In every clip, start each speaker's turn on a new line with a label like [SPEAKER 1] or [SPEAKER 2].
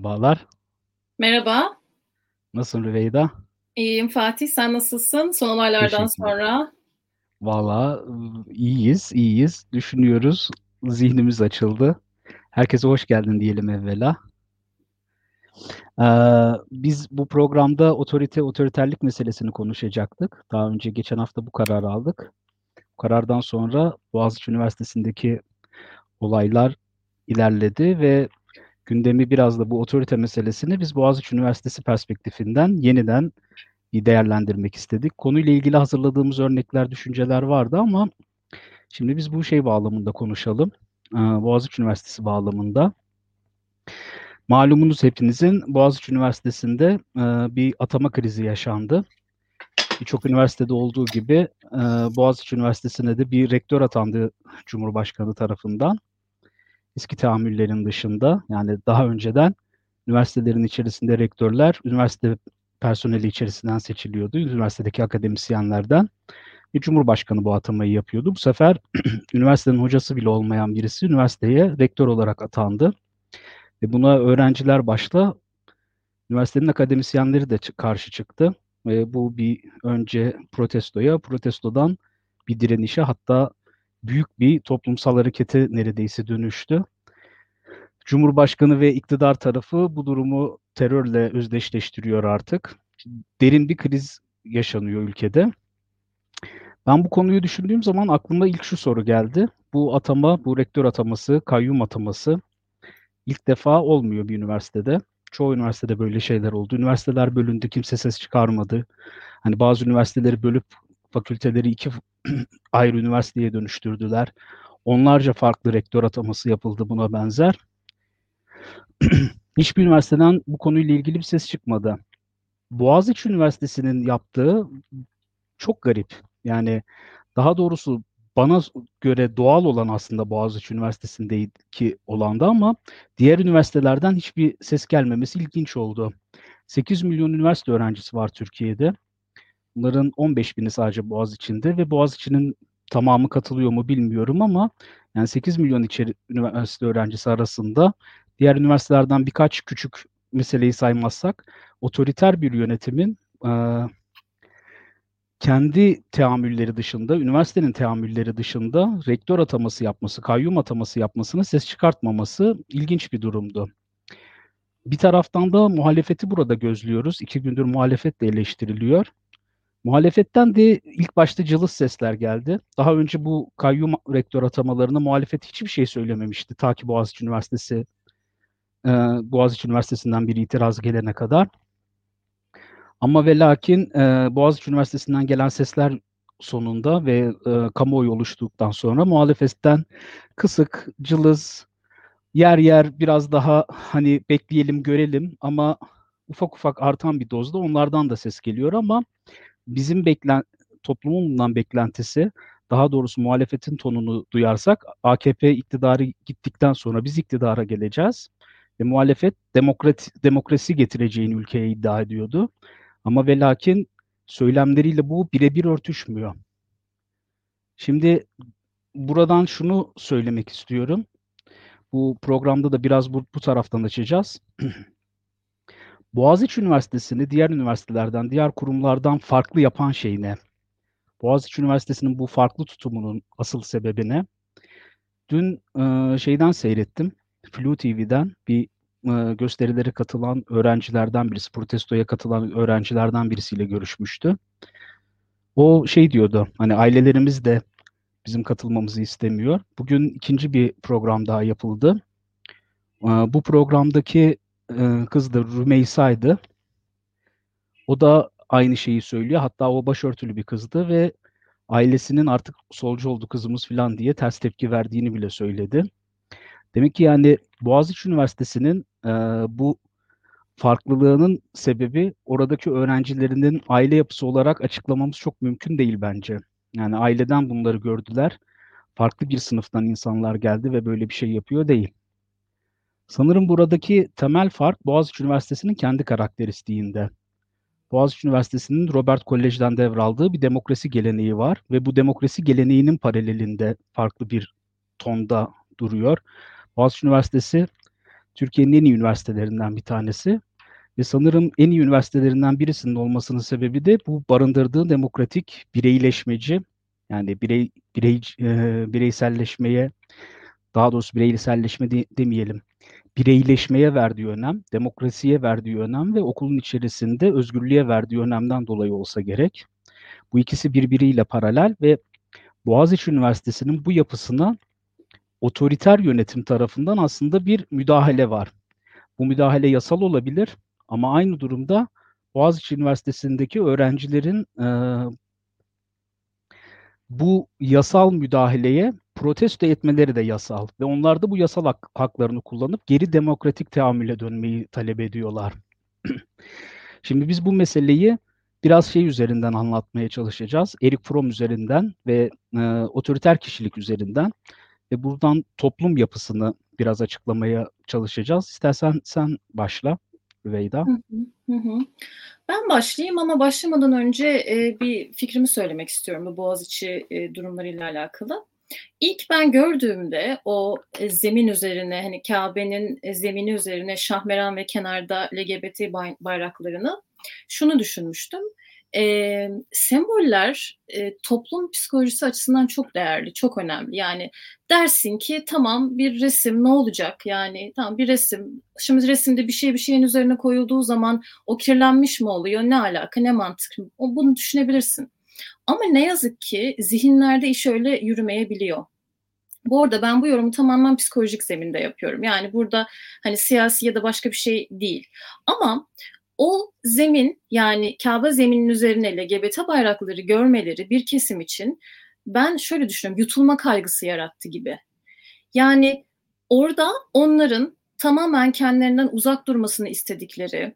[SPEAKER 1] Merhabalar.
[SPEAKER 2] Merhaba.
[SPEAKER 1] Nasılsın Rüveyda?
[SPEAKER 2] İyiyim Fatih, sen nasılsın son olaylardan sonra?
[SPEAKER 1] Valla, ııı, iyiyiz, iyiyiz. Düşünüyoruz, zihnimiz açıldı. Herkese hoş geldin diyelim evvela. Eee, biz bu programda otorite, otoriterlik meselesini konuşacaktık. Daha önce geçen hafta bu kararı aldık. Bu karardan sonra Boğaziçi Üniversitesi'ndeki olaylar ilerledi ve gündemi biraz da bu otorite meselesini biz Boğaziçi Üniversitesi perspektifinden yeniden değerlendirmek istedik. Konuyla ilgili hazırladığımız örnekler, düşünceler vardı ama şimdi biz bu şey bağlamında konuşalım. Eee, Boğaziçi Üniversitesi bağlamında. Malumunuz hepinizin Boğaziçi Üniversitesi'nde, eee, bir atama krizi yaşandı. Birçok üniversitede olduğu gibi, eee, Boğaziçi Üniversitesi'ne de bir rektör atandı Cumhurbaşkanı tarafından. Eski tahammüllerin dışında, yani daha önceden üniversitelerin içerisinde rektörler, üniversite personeli içerisinden seçiliyordu, üniversitedeki akademisyenlerden ve Cumhurbaşkanı bu atamayı yapıyordu. Bu sefer üniversitenin hocası bile olmayan birisi üniversiteye rektör olarak atandı. Ve buna öğrenciler başta üniversitenin akademisyenleri de karşı çıktı. Ve bu bir önce protestoya, protestodan bir direnişe hatta büyük bir toplumsal harekete neredeyse dönüştü. Cumhurbaşkanı ve iktidar tarafı bu durumu terörle özdeşleştiriyor artık. Derin bir kriz yaşanıyor ülkede. Ben bu konuyu düşündüğüm zaman aklıma ilk şu soru geldi. Bu atama, bu rektör ataması, kayyum ataması ilk defa olmuyor bir üniversitede. Çoğu üniversitede böyle şeyler oldu. Üniversiteler bölündü, kimse ses çıkarmadı. Hani bazı üniversiteleri bölüp fakülteleri 2 ayrı üniversiteye dönüştürdüler. Onlarca farklı rektör ataması yapıldı buna benzer. Hiçbir üniversiteden bu konuyla ilgili bir ses çıkmadı. Boğaziçi Üniversitesi'nin yaptığı çok garip. Yani daha doğrusu bana göre doğal olan aslında Boğaziçi Üniversitesi'ndeki olandı ama diğer üniversitelerden hiçbir ses gelmemesi ilginç oldu. 8 milyon üniversite öğrencisi var Türkiye'de. Bunların 15.000'i sadece Boğaziçi'nde ve Boğaziçi'nin tamamı katılıyor mu bilmiyorum ama yani 8 milyon içeri üniversite öğrencisi arasında diğer üniversitelerden birkaç küçük meseleyi saymazsak otoriter bir yönetimin, eee kendi teamülleri dışında, üniversitenin teamülleri dışında rektör ataması yapması, kayyum ataması yapmasına ses çıkartmaması ilginç bir durumdu. Bir taraftan da muhalefeti burada gözlüyoruz. 2 gündür muhalefet de eleştiriliyor. Muhalefetten de ilk başta cılız sesler geldi. Daha önce bu kayyum rektör atamalarına muhalefet hiçbir şey söylememişti ta ki Boğaziçi Üniversitesi, eee, Boğaziçi Üniversitesi'nden bir itiraz gelene kadar. Ama ve lakin, eee, Boğaziçi Üniversitesi'nden gelen sesler sonunda ve, eee, kamuoyu oluştuktan sonra muhalefetten kısık, cılız, yer yer biraz daha hani bekleyelim, görelim ama ufak ufak artan bir dozda onlardan da ses geliyor ama bizim beklen toplumun beklentisi, daha doğrusu muhalefetin tonunu duyarsak AKP iktidarı gittikten sonra biz iktidara geleceğiz ve muhalefet demokrat demokrasi getireceğini ülkeye iddia ediyordu. Ama ve lakin söylemleriyle bu birebir örtüşmüyor. Şimdi buradan şunu söylemek istiyorum. Bu programda da biraz bu bu taraftan açacağız. Boğaziçi Üniversitesi'ni diğer üniversitelerden, diğer kurumlardan farklı yapan şey ne? Boğaziçi Üniversitesi'nin bu farklı tutumunun asıl sebebi ne? Dün, eee, şeyden seyrettim, Flu TV'den bir, eee, gösterilere katılan öğrencilerden birisi, protestoya katılan öğrencilerden birisiyle görüşmüştü. O şey diyordu, hani ailelerimiz de bizim katılmamızı istemiyor. Bugün 2'nci bir program daha yapıldı. Eee, bu programdaki, eee, kız da Rümeysa'ydı. O da aynı şeyi söylüyor. Hatta o başörtülü bir kızdı ve ailesinin artık solcu oldu kızımız filan diye ters tepki verdiğini bile söyledi. Demek ki yani Boğaziçi Üniversitesi'nin, eee, bu farklılığının sebebi oradaki öğrencilerinin aile yapısı olarak açıklamamız çok mümkün değil bence. Yani aileden bunları gördüler. Farklı bir sınıftan insanlar geldi ve böyle bir şey yapıyor değil. Sanırım buradaki temel fark Boğaziçi Üniversitesi'nin kendi karakteristiğinde. Boğaziçi Üniversitesi'nin Robert Kolej'den devraldığı bir demokrasi geleneği var ve bu demokrasi geleneğinin paralelinde farklı bir tonda duruyor. Boğaziçi Üniversitesi Türkiye'nin en iyi üniversitelerinden bir tanesi. Ve sanırım en iyi üniversitelerinden birisinin olmasının sebebi de bu barındırdığı demokratik bireyleşmeci yani birey birey e, bireyselleşmeye daha doğrusu bireyselleşme de, demeyelim. Bireyleşmeye verdiği önem, demokrasiye verdiği önem ve okulun içerisinde özgürlüğe verdiği önemden dolayı olsa gerek. Bu ikisi birbiriyle paralel ve Boğaziçi Üniversitesi'nin bu yapısına otoriter yönetim tarafından aslında bir müdahale var. Bu müdahale yasal olabilir ama aynı durumda Boğaziçi Üniversitesi'ndeki öğrencilerin e, bu yasal müdahaleye protesto etmeleri de yasal ve onlar da bu yasal hak, haklarını kullanıp geri demokratik teamüle dönmeyi talep ediyorlar. Şimdi biz bu meseleyi biraz şey üzerinden anlatmaya çalışacağız. Eric Fromm üzerinden ve e, otoriter kişilik üzerinden ve buradan toplum yapısını biraz açıklamaya çalışacağız. İstersen sen başla Rüveyda.
[SPEAKER 2] Ben başlayayım ama başlamadan önce e, bir fikrimi söylemek istiyorum bu Boğaziçi e, durumlarıyla alakalı. İlk ben gördüğümde o e, zemin üzerine hani Kabe'nin e, zemini üzerine şahmeran ve kenarda LGBT bayraklarını şunu düşünmüştüm e, semboller e, toplum psikolojisi açısından çok değerli, çok önemli. Yani dersin ki tamam bir resim ne olacak? Yani tamam bir resim. Şimdi resimde bir şey bir şeyin üzerine koyulduğu zaman o kirlenmiş mi oluyor? Ne alaka? Ne mantık? O, bunu düşünebilirsin. Ama ne yazık ki zihinlerde iş öyle yürümeyebiliyor. Bu arada ben bu yorumu tamamen psikolojik zeminde yapıyorum. Yani burada hani siyasi ya da başka bir şey değil. Ama o zemin yani Kabe zemininin üzerine LGBT bayrakları görmeleri bir kesim için ben şöyle düşünüyorum yutulma kaygısı yarattı gibi. Yani orada onların tamamen kendilerinden uzak durmasını istedikleri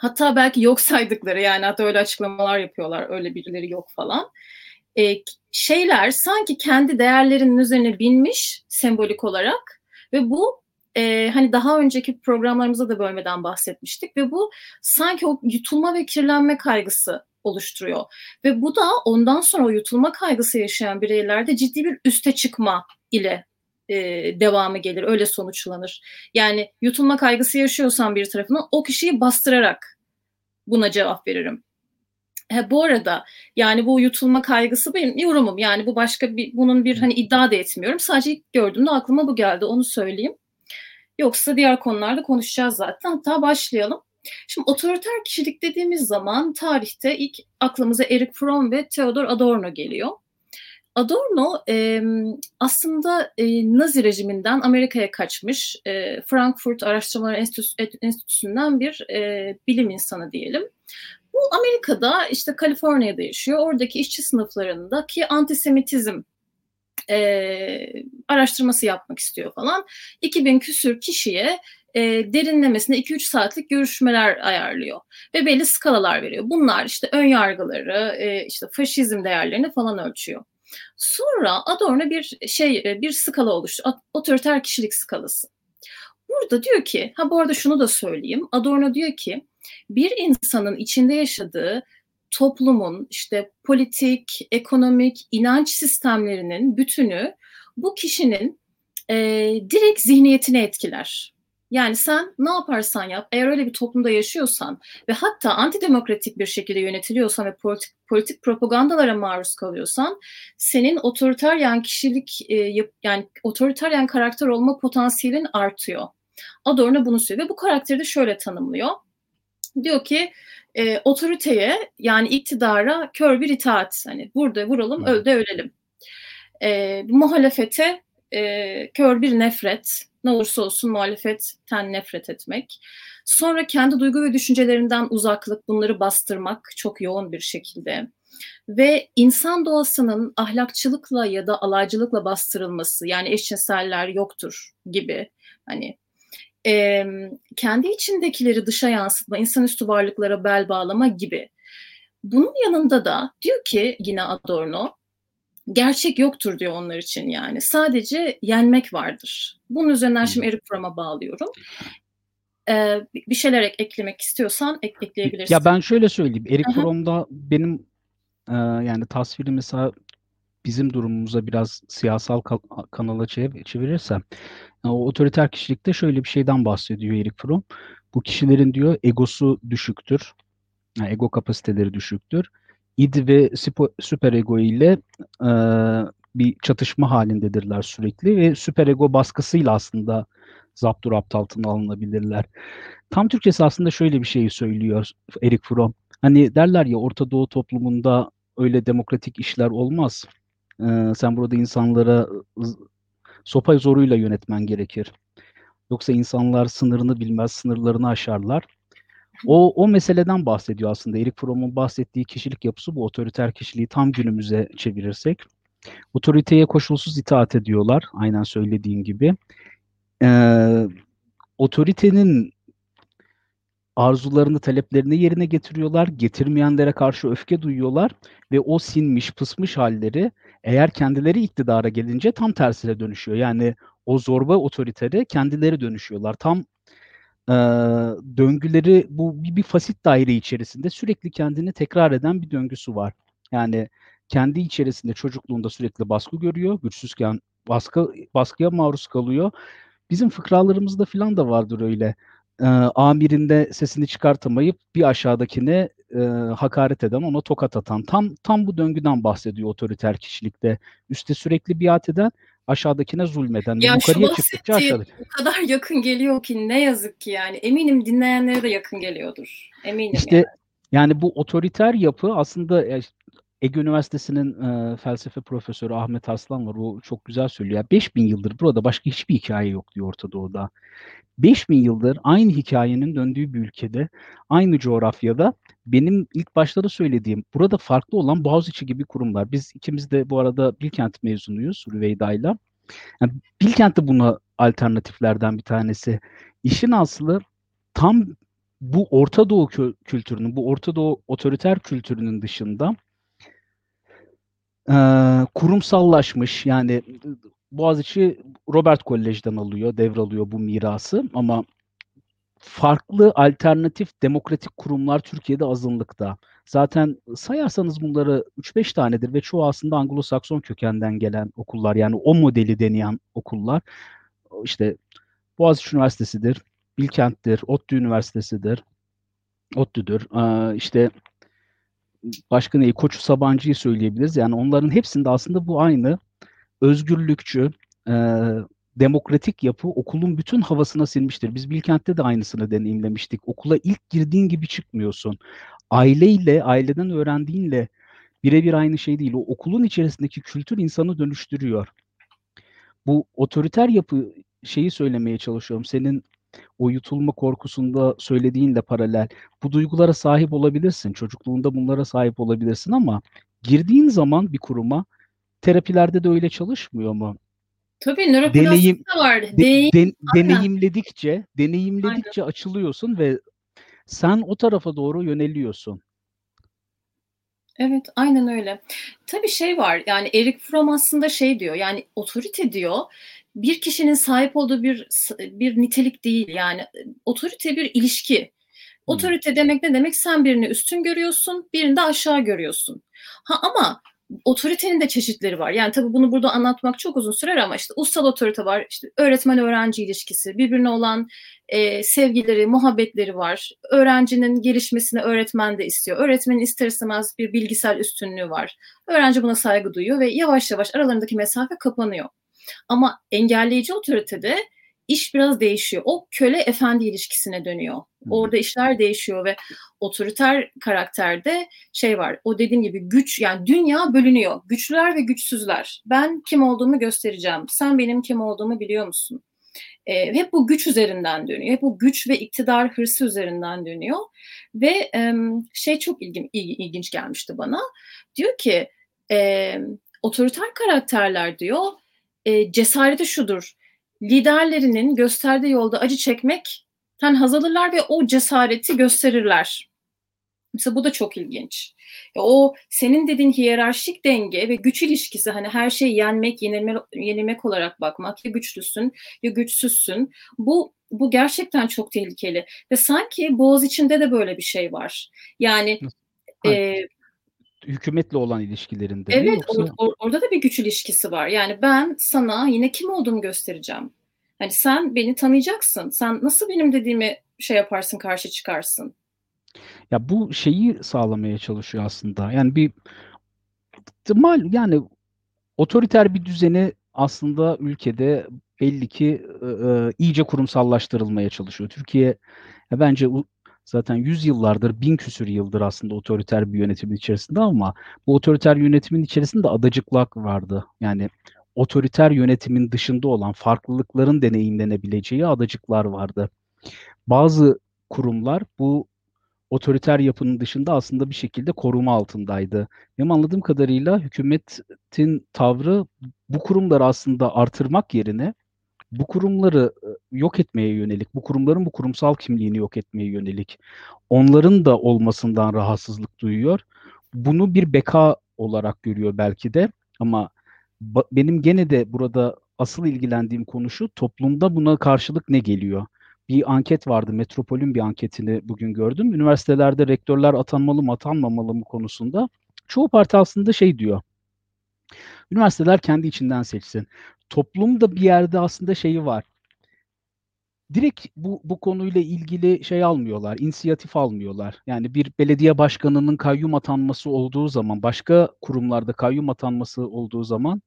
[SPEAKER 2] hatta belki yok saydıkları yani hatta öyle açıklamalar yapıyorlar öyle birileri yok falan e, şeyler sanki kendi değerlerinin üzerine binmiş sembolik olarak ve bu e, hani daha önceki programlarımızda da bölmeden bahsetmiştik ve bu sanki o yutulma ve kirlenme kaygısı oluşturuyor. Ve bu da ondan sonra o yutulma kaygısı yaşayan bireylerde ciddi bir üste çıkma ile e, devamı gelir, öyle sonuçlanır. Yani yutulma kaygısı yaşıyorsan bir tarafından o kişiyi bastırarak buna cevap veririm. He, bu arada yani bu yutulma kaygısı benim yorumum. Yani bu başka bir bunun bir hani iddia da etmiyorum. Sadece ilk gördüğümde aklıma bu geldi. Onu söyleyeyim. Yoksa diğer konularda konuşacağız zaten. Hatta başlayalım. Şimdi otoriter kişilik dediğimiz zaman tarihte ilk aklımıza Eric Fromm ve Theodor Adorno geliyor. Adorno e, aslında e, Nazi rejiminden Amerika'ya kaçmış e, Frankfurt Araştırmalar Enstitüsü, Enstitüsü'nden bir e, bilim insanı diyelim. Bu Amerika'da işte Kaliforniya'da yaşıyor. Oradaki işçi sınıflarındaki antisemitizm e, araştırması yapmak istiyor falan. 2000 küsür kişiye e, derinlemesine 2-3 saatlik görüşmeler ayarlıyor ve belli skalalar veriyor. Bunlar işte ön yargıları, e, işte faşizm değerlerini falan ölçüyor. Sonra Adorno bir şey bir skala oluştu. Otoriter kişilik skalası. Burada diyor ki, ha bu arada şunu da söyleyeyim. Adorno diyor ki bir insanın içinde yaşadığı toplumun işte politik, ekonomik, inanç sistemlerinin bütünü bu kişinin e, direkt zihniyetini etkiler. Yani sen ne yaparsan yap, eğer öyle bir toplumda yaşıyorsan ve hatta antidemokratik bir şekilde yönetiliyorsan ve politik, politik propagandalara maruz kalıyorsan, senin otoriteryen kişilik, e, yani otoriteryen karakter olma potansiyelin artıyor. Adorno bunu söylüyor ve bu karakteri de şöyle tanımlıyor. Diyor ki e, otoriteye yani iktidara kör bir itaat. Hani burada vuralım, öl de ölelim. E, muhalefete e, kör bir nefret. Ne olursa olsun muhalefetten nefret etmek. Sonra kendi duygu ve düşüncelerinden uzaklık, bunları bastırmak çok yoğun bir şekilde. Ve insan doğasının ahlakçılıkla ya da alaycılıkla bastırılması, yani eşcinseller yoktur gibi hani e, kendi içindekileri dışa yansıtma, insanüstü varlıklara bel bağlama gibi. Bunun yanında da diyor ki yine Adorno, gerçek yoktur diyor onlar için yani. Sadece yenmek vardır. Bunun üzerinden şimdi Eric Fromm'a bağlıyorum. Ee, bir şeyler ek- eklemek istiyorsan ek- ekleyebilirsin.
[SPEAKER 1] Ya ben şöyle söyleyeyim. Eric Fromm'da benim e, yani tasviri mesela bizim durumumuza biraz siyasal kanala çevirirsem o otoriter kişilikte şöyle bir şeyden bahsediyor Erik Fromm. Bu kişilerin diyor egosu düşüktür. Yani ego kapasiteleri düşüktür. İd ve süper ego ile e, bir çatışma halindedirler sürekli ve süper ego baskısıyla aslında zapturapt altına alınabilirler. Tam Türkçesi aslında şöyle bir şey söylüyor Erik Fromm. Hani derler ya Orta Doğu toplumunda öyle demokratik işler olmaz. Ee, sen burada insanlara sopa zoruyla yönetmen gerekir. Yoksa insanlar sınırını bilmez, sınırlarını aşarlar. O, o meseleden bahsediyor aslında. Erik Fromm'un bahsettiği kişilik yapısı bu otoriter kişiliği tam günümüze çevirirsek. Otoriteye koşulsuz itaat ediyorlar. Aynen söylediğim gibi. Ee, otoritenin arzularını, taleplerini yerine getiriyorlar. Getirmeyenlere karşı öfke duyuyorlar ve o sinmiş, pısmış halleri eğer kendileri iktidara gelince tam tersine dönüşüyor. Yani o zorba otoritere kendileri dönüşüyorlar. Tam e, döngüleri bu bir, bir fasit daire içerisinde sürekli kendini tekrar eden bir döngüsü var. Yani kendi içerisinde çocukluğunda sürekli baskı görüyor, güçsüzken baskı baskıya maruz kalıyor. Bizim fıkralarımızda falan da vardır öyle e, amirinde sesini çıkartamayıp bir aşağıdakine e, hakaret eden, ona tokat atan. Tam tam bu döngüden bahsediyor otoriter kişilikte. Üste sürekli biat eden, aşağıdakine zulmeden.
[SPEAKER 2] Ya yukarıya çıktıkça aşağıdaki. o kadar yakın geliyor ki ne yazık ki yani. Eminim dinleyenlere de yakın geliyordur. Eminim
[SPEAKER 1] işte, yani. Yani bu otoriter yapı aslında Ege Üniversitesi'nin e, felsefe profesörü Ahmet Aslan var. O çok güzel söylüyor. 5000 yıldır burada başka hiçbir hikaye yok diyor Orta Doğu'da. 5000 yıldır aynı hikayenin döndüğü bir ülkede, aynı coğrafyada benim ilk başta da söylediğim burada farklı olan Boğaziçi gibi kurumlar. Biz ikimiz de bu arada Bilkent mezunuyuz Rüveyda'yla. Yani Bilkent de buna alternatiflerden bir tanesi. İşin aslı tam bu Orta Doğu kültürünün, bu Orta Doğu otoriter kültürünün dışında e, kurumsallaşmış yani Boğaziçi Robert Kolej'den alıyor, devralıyor bu mirası ama farklı alternatif demokratik kurumlar Türkiye'de azınlıkta. Zaten sayarsanız bunları 3-5 tanedir ve çoğu aslında Anglo-Sakson kökenden gelen okullar. Yani o modeli deneyen okullar. İşte Boğaziçi Üniversitesi'dir, Bilkent'tir, ODTÜ Üniversitesi'dir, ODTÜ'dür. Ee, işte başka neyi? Koçu Sabancı'yı söyleyebiliriz. Yani onların hepsinde aslında bu aynı özgürlükçü, e, demokratik yapı okulun bütün havasına silmiştir. Biz Bilkent'te de aynısını deneyimlemiştik. Okula ilk girdiğin gibi çıkmıyorsun. Aileyle, aileden öğrendiğinle birebir aynı şey değil. O okulun içerisindeki kültür insanı dönüştürüyor. Bu otoriter yapı şeyi söylemeye çalışıyorum. Senin o yutulma korkusunda söylediğinle paralel. Bu duygulara sahip olabilirsin. Çocukluğunda bunlara sahip olabilirsin ama girdiğin zaman bir kuruma terapilerde de öyle çalışmıyor mu?
[SPEAKER 2] Tabii nöroplastik de var.
[SPEAKER 1] De, de, deneyimledikçe, deneyimledikçe Aynen. açılıyorsun ve sen o tarafa doğru yöneliyorsun.
[SPEAKER 2] Evet, aynen öyle. Tabii şey var. Yani Erik Fromm aslında şey diyor. Yani otorite diyor. Bir kişinin sahip olduğu bir bir nitelik değil. Yani otorite bir ilişki. Otorite demek ne demek? Sen birini üstün görüyorsun, birini de aşağı görüyorsun. Ha ama otoritenin de çeşitleri var. Yani tabii bunu burada anlatmak çok uzun sürer ama işte ussal otorite var, işte öğretmen öğrenci ilişkisi, birbirine olan e, sevgileri, muhabbetleri var. Öğrencinin gelişmesini öğretmen de istiyor. Öğretmenin ister istemez bir bilgisel üstünlüğü var. Öğrenci buna saygı duyuyor ve yavaş yavaş aralarındaki mesafe kapanıyor. Ama engelleyici otoritede iş biraz değişiyor. O köle efendi ilişkisine dönüyor. Orada işler değişiyor ve otoriter karakterde şey var. O dediğim gibi güç yani dünya bölünüyor. Güçlüler ve güçsüzler. Ben kim olduğumu göstereceğim. Sen benim kim olduğumu biliyor musun? E, hep bu güç üzerinden dönüyor. Hep bu güç ve iktidar hırsı üzerinden dönüyor. Ve e, şey çok ilgin, ilginç gelmişti bana. Diyor ki e, otoriter karakterler diyor e, cesareti şudur liderlerinin gösterdiği yolda acı çekmekten haz alırlar ve o cesareti gösterirler. Mesela bu da çok ilginç. Ya o senin dediğin hiyerarşik denge ve güç ilişkisi hani her şeyi yenmek, yenilme, yenilmek olarak bakmak ya güçlüsün ya güçsüzsün. Bu bu gerçekten çok tehlikeli ve sanki Boğaz içinde de böyle bir şey var. Yani e,
[SPEAKER 1] hükümetle olan ilişkilerinde
[SPEAKER 2] Evet,
[SPEAKER 1] yoksa?
[SPEAKER 2] or or orada da bir güç ilişkisi var. Yani ben sana yine kim olduğumu göstereceğim. Hani sen beni tanıyacaksın. Sen nasıl benim dediğimi şey yaparsın, karşı çıkarsın?
[SPEAKER 1] Ya bu şeyi sağlamaya çalışıyor aslında. Yani bir mal yani otoriter bir düzeni aslında ülkede belli ki e, iyice kurumsallaştırılmaya çalışıyor. Türkiye ya bence zaten yüzyıllardır, bin küsür yıldır aslında otoriter bir yönetimin içerisinde ama bu otoriter yönetimin içerisinde adacıklar vardı. Yani otoriter yönetimin dışında olan farklılıkların deneyimlenebileceği adacıklar vardı. Bazı kurumlar bu otoriter yapının dışında aslında bir şekilde koruma altındaydı. Benim anladığım kadarıyla hükümetin tavrı bu kurumları aslında artırmak yerine bu kurumları yok etmeye yönelik, bu kurumların bu kurumsal kimliğini yok etmeye yönelik, onların da olmasından rahatsızlık duyuyor. Bunu bir beka olarak görüyor belki de ama benim gene de burada asıl ilgilendiğim konu şu, toplumda buna karşılık ne geliyor? bir anket vardı. Metropol'ün bir anketini bugün gördüm. Üniversitelerde rektörler atanmalı mı atanmamalı mı konusunda çoğu parti aslında şey diyor. Üniversiteler kendi içinden seçsin. Toplumda bir yerde aslında şeyi var. Direkt bu, bu konuyla ilgili şey almıyorlar, inisiyatif almıyorlar. Yani bir belediye başkanının kayyum atanması olduğu zaman, başka kurumlarda kayyum atanması olduğu zaman,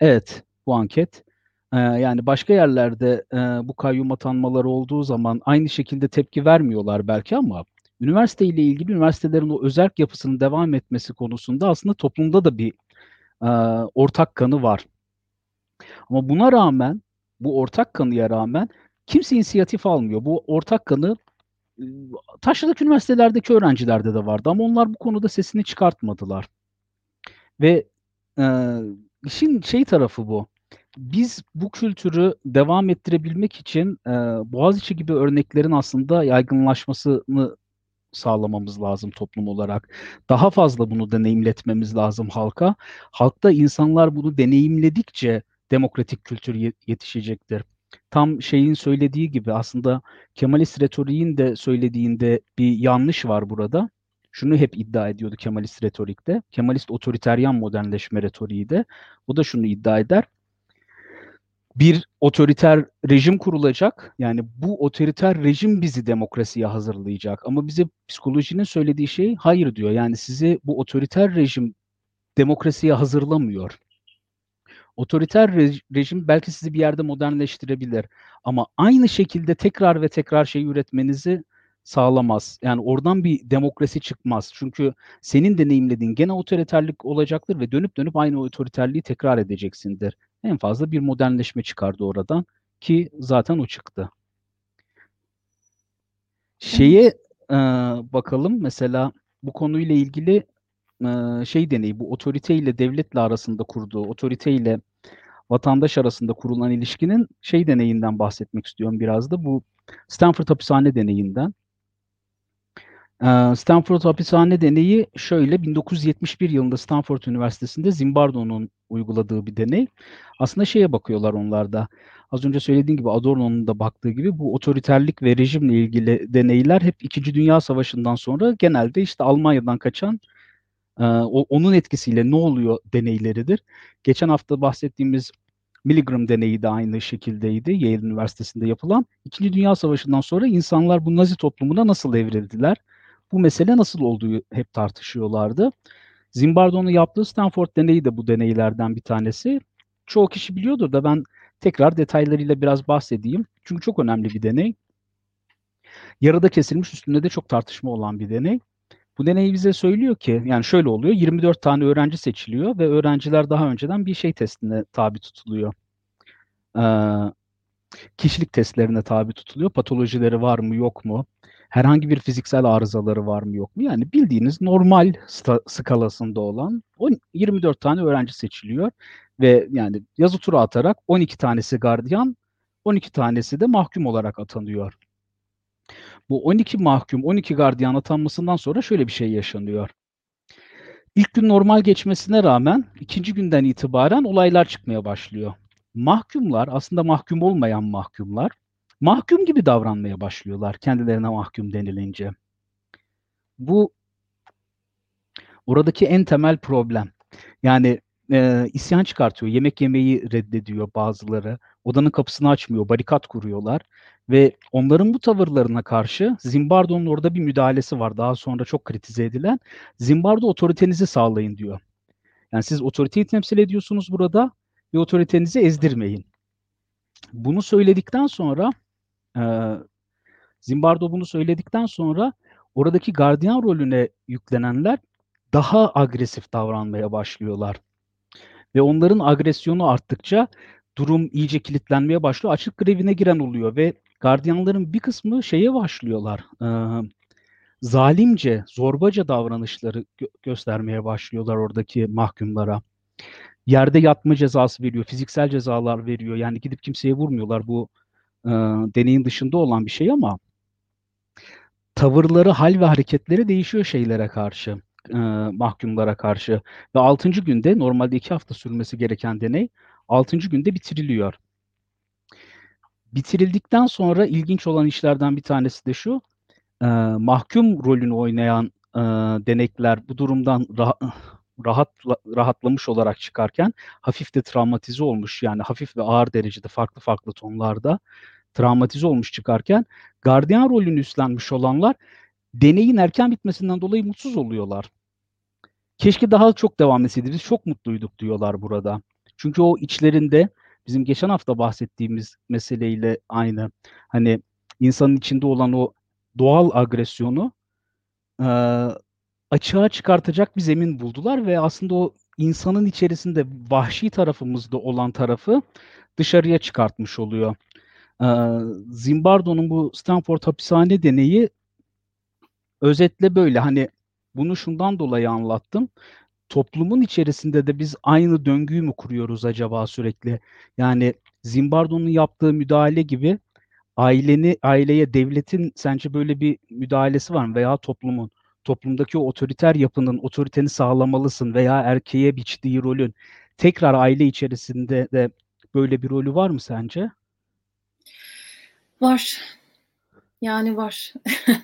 [SPEAKER 1] evet bu anket yani başka yerlerde bu kayyum atanmaları olduğu zaman aynı şekilde tepki vermiyorlar belki ama üniversite ile ilgili üniversitelerin o özerk yapısının devam etmesi konusunda aslında toplumda da bir ortak kanı var. Ama buna rağmen, bu ortak kanıya rağmen kimse inisiyatif almıyor. Bu ortak kanı taşradaki üniversitelerdeki öğrencilerde de vardı ama onlar bu konuda sesini çıkartmadılar. Ve e, işin şey tarafı bu biz bu kültürü devam ettirebilmek için e, Boğaziçi gibi örneklerin aslında yaygınlaşmasını sağlamamız lazım toplum olarak. Daha fazla bunu deneyimletmemiz lazım halka. Halkta insanlar bunu deneyimledikçe demokratik kültür yetişecektir. Tam şeyin söylediği gibi aslında Kemalist retoriğin de söylediğinde bir yanlış var burada. Şunu hep iddia ediyordu Kemalist retorikte. Kemalist otoriteryan modernleşme retoriği de. O da şunu iddia eder bir otoriter rejim kurulacak. Yani bu otoriter rejim bizi demokrasiye hazırlayacak. Ama bize psikolojinin söylediği şey hayır diyor. Yani sizi bu otoriter rejim demokrasiye hazırlamıyor. Otoriter rejim belki sizi bir yerde modernleştirebilir ama aynı şekilde tekrar ve tekrar şey üretmenizi sağlamaz. Yani oradan bir demokrasi çıkmaz. Çünkü senin deneyimlediğin gene otoriterlik olacaktır ve dönüp dönüp aynı otoriterliği tekrar edeceksindir. En fazla bir modernleşme çıkardı oradan ki zaten o çıktı. Şeye e, bakalım mesela bu konuyla ilgili e, şey deneyi bu otorite ile devletle arasında kurduğu otorite ile vatandaş arasında kurulan ilişkinin şey deneyinden bahsetmek istiyorum biraz da bu Stanford hapishane deneyinden. Stanford hapishane deneyi şöyle 1971 yılında Stanford Üniversitesi'nde Zimbardo'nun uyguladığı bir deney. Aslında şeye bakıyorlar onlarda. Az önce söylediğim gibi Adorno'nun da baktığı gibi bu otoriterlik ve rejimle ilgili deneyler hep İkinci Dünya Savaşı'ndan sonra genelde işte Almanya'dan kaçan onun etkisiyle ne oluyor deneyleridir. Geçen hafta bahsettiğimiz Milgram deneyi de aynı şekildeydi Yale Üniversitesi'nde yapılan. İkinci Dünya Savaşı'ndan sonra insanlar bu Nazi toplumuna nasıl evrildiler? Bu mesele nasıl olduğu hep tartışıyorlardı. Zimbardo'nun yaptığı Stanford deneyi de bu deneylerden bir tanesi. Çoğu kişi biliyordur da ben tekrar detaylarıyla biraz bahsedeyim. Çünkü çok önemli bir deney. Yarıda kesilmiş üstünde de çok tartışma olan bir deney. Bu deney bize söylüyor ki yani şöyle oluyor 24 tane öğrenci seçiliyor ve öğrenciler daha önceden bir şey testine tabi tutuluyor. Ee, kişilik testlerine tabi tutuluyor. Patolojileri var mı yok mu? Herhangi bir fiziksel arızaları var mı yok mu? Yani bildiğiniz normal skalasında olan 10, 24 tane öğrenci seçiliyor ve yani yazı tura atarak 12 tanesi gardiyan, 12 tanesi de mahkum olarak atanıyor. Bu 12 mahkum, 12 gardiyan atanmasından sonra şöyle bir şey yaşanıyor. İlk gün normal geçmesine rağmen ikinci günden itibaren olaylar çıkmaya başlıyor. Mahkumlar, aslında mahkum olmayan mahkumlar, mahkum gibi davranmaya başlıyorlar kendilerine mahkum denilince. Bu oradaki en temel problem. Yani e, isyan çıkartıyor. Yemek yemeyi reddediyor bazıları. Odanın kapısını açmıyor. Barikat kuruyorlar. Ve onların bu tavırlarına karşı Zimbardo'nun orada bir müdahalesi var. Daha sonra çok kritize edilen. Zimbardo otoritenizi sağlayın diyor. Yani siz otoriteyi temsil ediyorsunuz burada ve otoritenizi ezdirmeyin. Bunu söyledikten sonra e, Zimbardo bunu söyledikten sonra oradaki gardiyan rolüne yüklenenler daha agresif davranmaya başlıyorlar. Ve onların agresyonu arttıkça durum iyice kilitlenmeye başlıyor. Açık grevine giren oluyor ve gardiyanların bir kısmı şeye başlıyorlar. E, zalimce, zorbaca davranışları gö- göstermeye başlıyorlar oradaki mahkumlara. Yerde yatma cezası veriyor, fiziksel cezalar veriyor. Yani gidip kimseye vurmuyorlar. Bu e, deneyin dışında olan bir şey ama tavırları, hal ve hareketleri değişiyor şeylere karşı, e, mahkumlara karşı. Ve 6. günde normalde 2 hafta sürmesi gereken deney 6. günde bitiriliyor. Bitirildikten sonra ilginç olan işlerden bir tanesi de şu, e, mahkum rolünü oynayan e, denekler bu durumdan rah- rahat rahatlamış olarak çıkarken hafif de travmatize olmuş yani hafif ve ağır derecede farklı farklı tonlarda travmatize olmuş çıkarken gardiyan rolünü üstlenmiş olanlar deneyin erken bitmesinden dolayı mutsuz oluyorlar. Keşke daha çok devam etseydi. Biz çok mutluyduk diyorlar burada. Çünkü o içlerinde bizim geçen hafta bahsettiğimiz meseleyle aynı. Hani insanın içinde olan o doğal agresyonu e, açığa çıkartacak bir zemin buldular ve aslında o insanın içerisinde vahşi tarafımızda olan tarafı dışarıya çıkartmış oluyor. E, Zimbardo'nun bu Stanford hapishane deneyi özetle böyle hani bunu şundan dolayı anlattım. Toplumun içerisinde de biz aynı döngüyü mü kuruyoruz acaba sürekli? Yani Zimbardo'nun yaptığı müdahale gibi aileni aileye devletin sence böyle bir müdahalesi var mı veya toplumun toplumdaki o otoriter yapının otoriteni sağlamalısın veya erkeğe biçtiği rolün tekrar aile içerisinde de böyle bir rolü var mı sence?
[SPEAKER 2] Var. Yani var.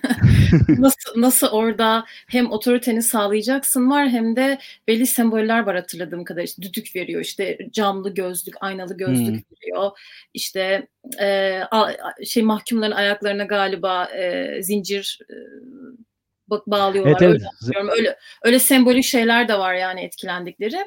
[SPEAKER 2] nasıl, nasıl orada hem otoriteni sağlayacaksın var hem de belli semboller var hatırladığım kadar. İşte düdük veriyor, işte camlı gözlük, aynalı gözlük hmm. veriyor. İşte e, şey mahkumların ayaklarına galiba e, zincir e, bağlıyorlar. Evet, evet. Öyle, öyle öyle sembolik şeyler de var yani etkilendikleri.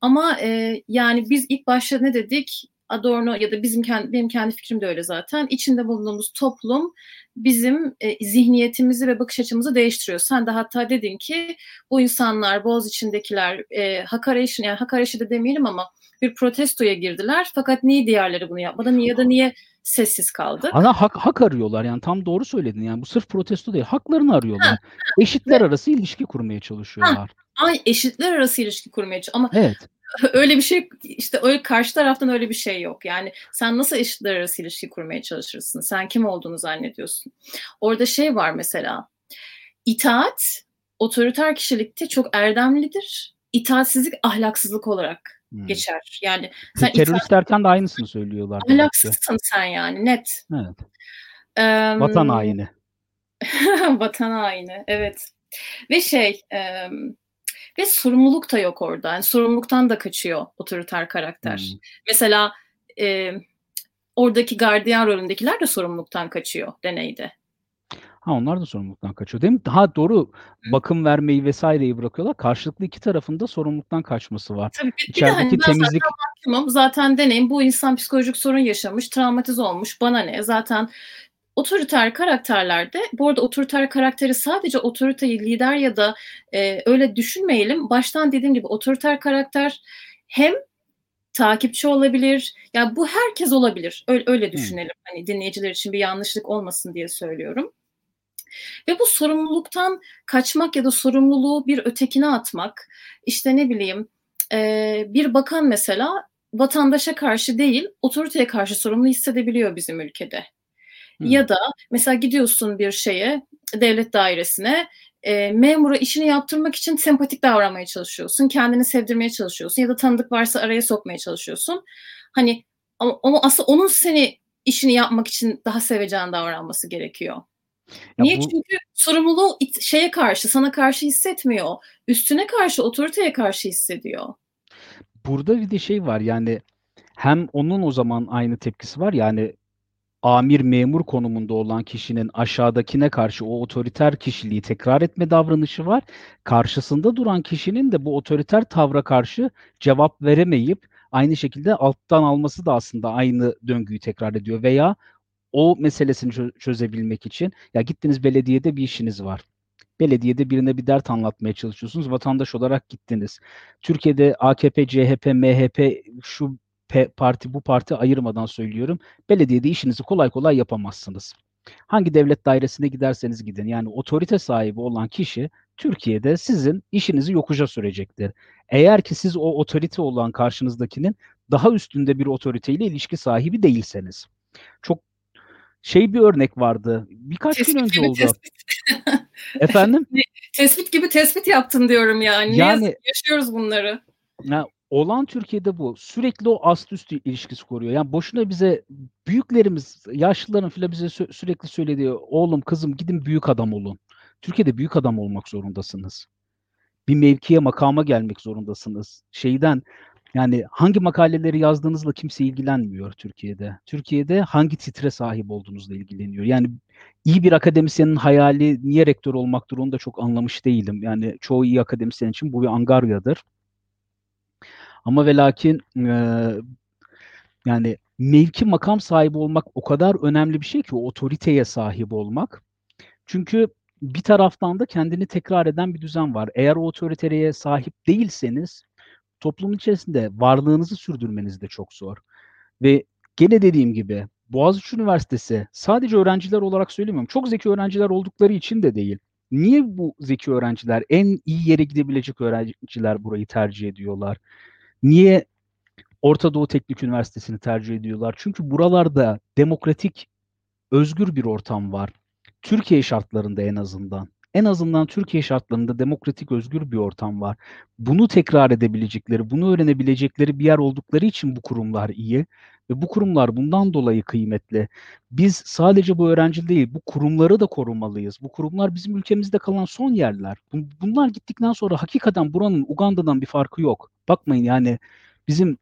[SPEAKER 2] Ama e, yani biz ilk başta ne dedik? Adorno ya da bizim kendi, benim kendi fikrim de öyle zaten. İçinde bulunduğumuz toplum bizim e, zihniyetimizi ve bakış açımızı değiştiriyor. Sen de hatta dedin ki bu insanlar Boğaz içindekiler e, hak arayışı yani hak arayışı da demeyelim ama bir protestoya girdiler. Fakat niye diğerleri bunu yapmadı? Niye ya da niye sessiz kaldı?
[SPEAKER 1] Ana hak hak arıyorlar yani tam doğru söyledin yani bu sırf protesto değil haklarını arıyorlar. Ha, Eşitler ve, arası ilişki kurmaya çalışıyorlar.
[SPEAKER 2] Ha, ay eşitler arası ilişki kurmaya ama
[SPEAKER 1] evet.
[SPEAKER 2] öyle bir şey işte öyle karşı taraftan öyle bir şey yok. Yani sen nasıl eşitler arası ilişki kurmaya çalışırsın? Sen kim olduğunu zannediyorsun? Orada şey var mesela. İtaat otoriter kişilikte çok erdemlidir. İtaatsizlik ahlaksızlık olarak hmm. geçer. Yani
[SPEAKER 1] sen terörist itaat... derken de aynısını söylüyorlar.
[SPEAKER 2] Ahlaksızsın sen yani net.
[SPEAKER 1] Evet. Ee, vatan haini.
[SPEAKER 2] vatan haini evet. Ve şey e, ve sorumluluk da yok orada. Yani sorumluluktan da kaçıyor otoriter karakter. Hmm. Mesela e, oradaki gardiyan rolündekiler de sorumluluktan kaçıyor deneyde.
[SPEAKER 1] Ha onlar da sorumluluktan kaçıyor değil mi? Daha doğru bakım vermeyi vesaireyi bırakıyorlar. Karşılıklı iki tarafında sorumluluktan kaçması var.
[SPEAKER 2] Tabii bir, İçerideki bir de hani temizlik... zaten mahkumum, zaten deneyim bu insan psikolojik sorun yaşamış, travmatize olmuş, bana ne? Zaten otoriter karakterlerde, bu arada otoriter karakteri sadece otoriteyi lider ya da e, öyle düşünmeyelim. Baştan dediğim gibi otoriter karakter hem takipçi olabilir. Ya yani bu herkes olabilir. Öyle, öyle düşünelim. Hani dinleyiciler için bir yanlışlık olmasın diye söylüyorum. Ve bu sorumluluktan kaçmak ya da sorumluluğu bir ötekine atmak, işte ne bileyim e, bir bakan mesela vatandaşa karşı değil, otoriteye karşı sorumlu hissedebiliyor bizim ülkede. Hmm. Ya da mesela gidiyorsun bir şeye, devlet dairesine, e, memura işini yaptırmak için sempatik davranmaya çalışıyorsun, kendini sevdirmeye çalışıyorsun ya da tanıdık varsa araya sokmaya çalışıyorsun. Hani ama, ama aslında onun seni işini yapmak için daha seveceğin davranması gerekiyor.
[SPEAKER 1] Ya
[SPEAKER 2] Niye?
[SPEAKER 1] bu
[SPEAKER 2] Çünkü sorumluluğu şeye karşı, sana karşı hissetmiyor. Üstüne karşı, otoriteye karşı hissediyor.
[SPEAKER 1] Burada bir de şey var yani hem onun o zaman aynı tepkisi var yani amir memur konumunda olan kişinin aşağıdakine karşı o otoriter kişiliği tekrar etme davranışı var. Karşısında duran kişinin de bu otoriter tavra karşı cevap veremeyip aynı şekilde alttan alması da aslında aynı döngüyü tekrar ediyor veya o meselesini çö- çözebilmek için ya gittiniz belediyede bir işiniz var. Belediyede birine bir dert anlatmaya çalışıyorsunuz. Vatandaş olarak gittiniz. Türkiye'de AKP, CHP, MHP şu parti bu parti ayırmadan söylüyorum. Belediyede işinizi kolay kolay yapamazsınız. Hangi devlet dairesine giderseniz gidin. Yani otorite sahibi olan kişi Türkiye'de sizin işinizi yokuca sürecektir. Eğer ki siz o otorite olan karşınızdakinin daha üstünde bir otoriteyle ilişki sahibi değilseniz. Çok şey bir örnek vardı. Birkaç
[SPEAKER 2] Tespit
[SPEAKER 1] gün önce oldu.
[SPEAKER 2] tespit.
[SPEAKER 1] Efendim?
[SPEAKER 2] Tespit gibi tespit yaptın diyorum yani.
[SPEAKER 1] Yani-
[SPEAKER 2] yaşıyoruz bunları.
[SPEAKER 1] Ya, olan Türkiye'de bu. Sürekli o ast üst ilişkisi koruyor. Yani boşuna bize büyüklerimiz, yaşlıların filan bize sü- sürekli söylediği oğlum kızım gidin büyük adam olun. Türkiye'de büyük adam olmak zorundasınız. Bir mevkiye makama gelmek zorundasınız. Şeyden yani hangi makaleleri yazdığınızla kimse ilgilenmiyor Türkiye'de. Türkiye'de hangi titre sahip olduğunuzla ilgileniyor. Yani iyi bir akademisyenin hayali niye rektör olmaktır onu da çok anlamış değilim. Yani çoğu iyi akademisyen için bu bir angaryadır. Ama ve lakin eee, yani mevki makam sahibi olmak o kadar önemli bir şey ki otoriteye sahip olmak. Çünkü bir taraftan da kendini tekrar eden bir düzen var. Eğer o otoriteye sahip değilseniz toplumun içerisinde varlığınızı sürdürmeniz de çok zor. Ve gene dediğim gibi Boğaziçi Üniversitesi sadece öğrenciler olarak söylemiyorum. Çok zeki öğrenciler oldukları için de değil. Niye bu zeki öğrenciler, en iyi yere gidebilecek öğrenciler burayı tercih ediyorlar? Niye Orta Doğu Teknik Üniversitesi'ni tercih ediyorlar? Çünkü buralarda demokratik, özgür bir ortam var. Türkiye şartlarında en azından. En azından Türkiye şartlarında demokratik, özgür bir ortam var. Bunu tekrar edebilecekleri, bunu öğrenebilecekleri bir yer oldukları için bu kurumlar iyi ve bu kurumlar bundan dolayı kıymetli. Biz sadece bu öğrenci değil, bu kurumları da korumalıyız. Bu kurumlar bizim ülkemizde kalan son yerler. Bun- Bunlar gittikten sonra hakikaten buranın Uganda'dan bir farkı yok. Bakmayın yani bizim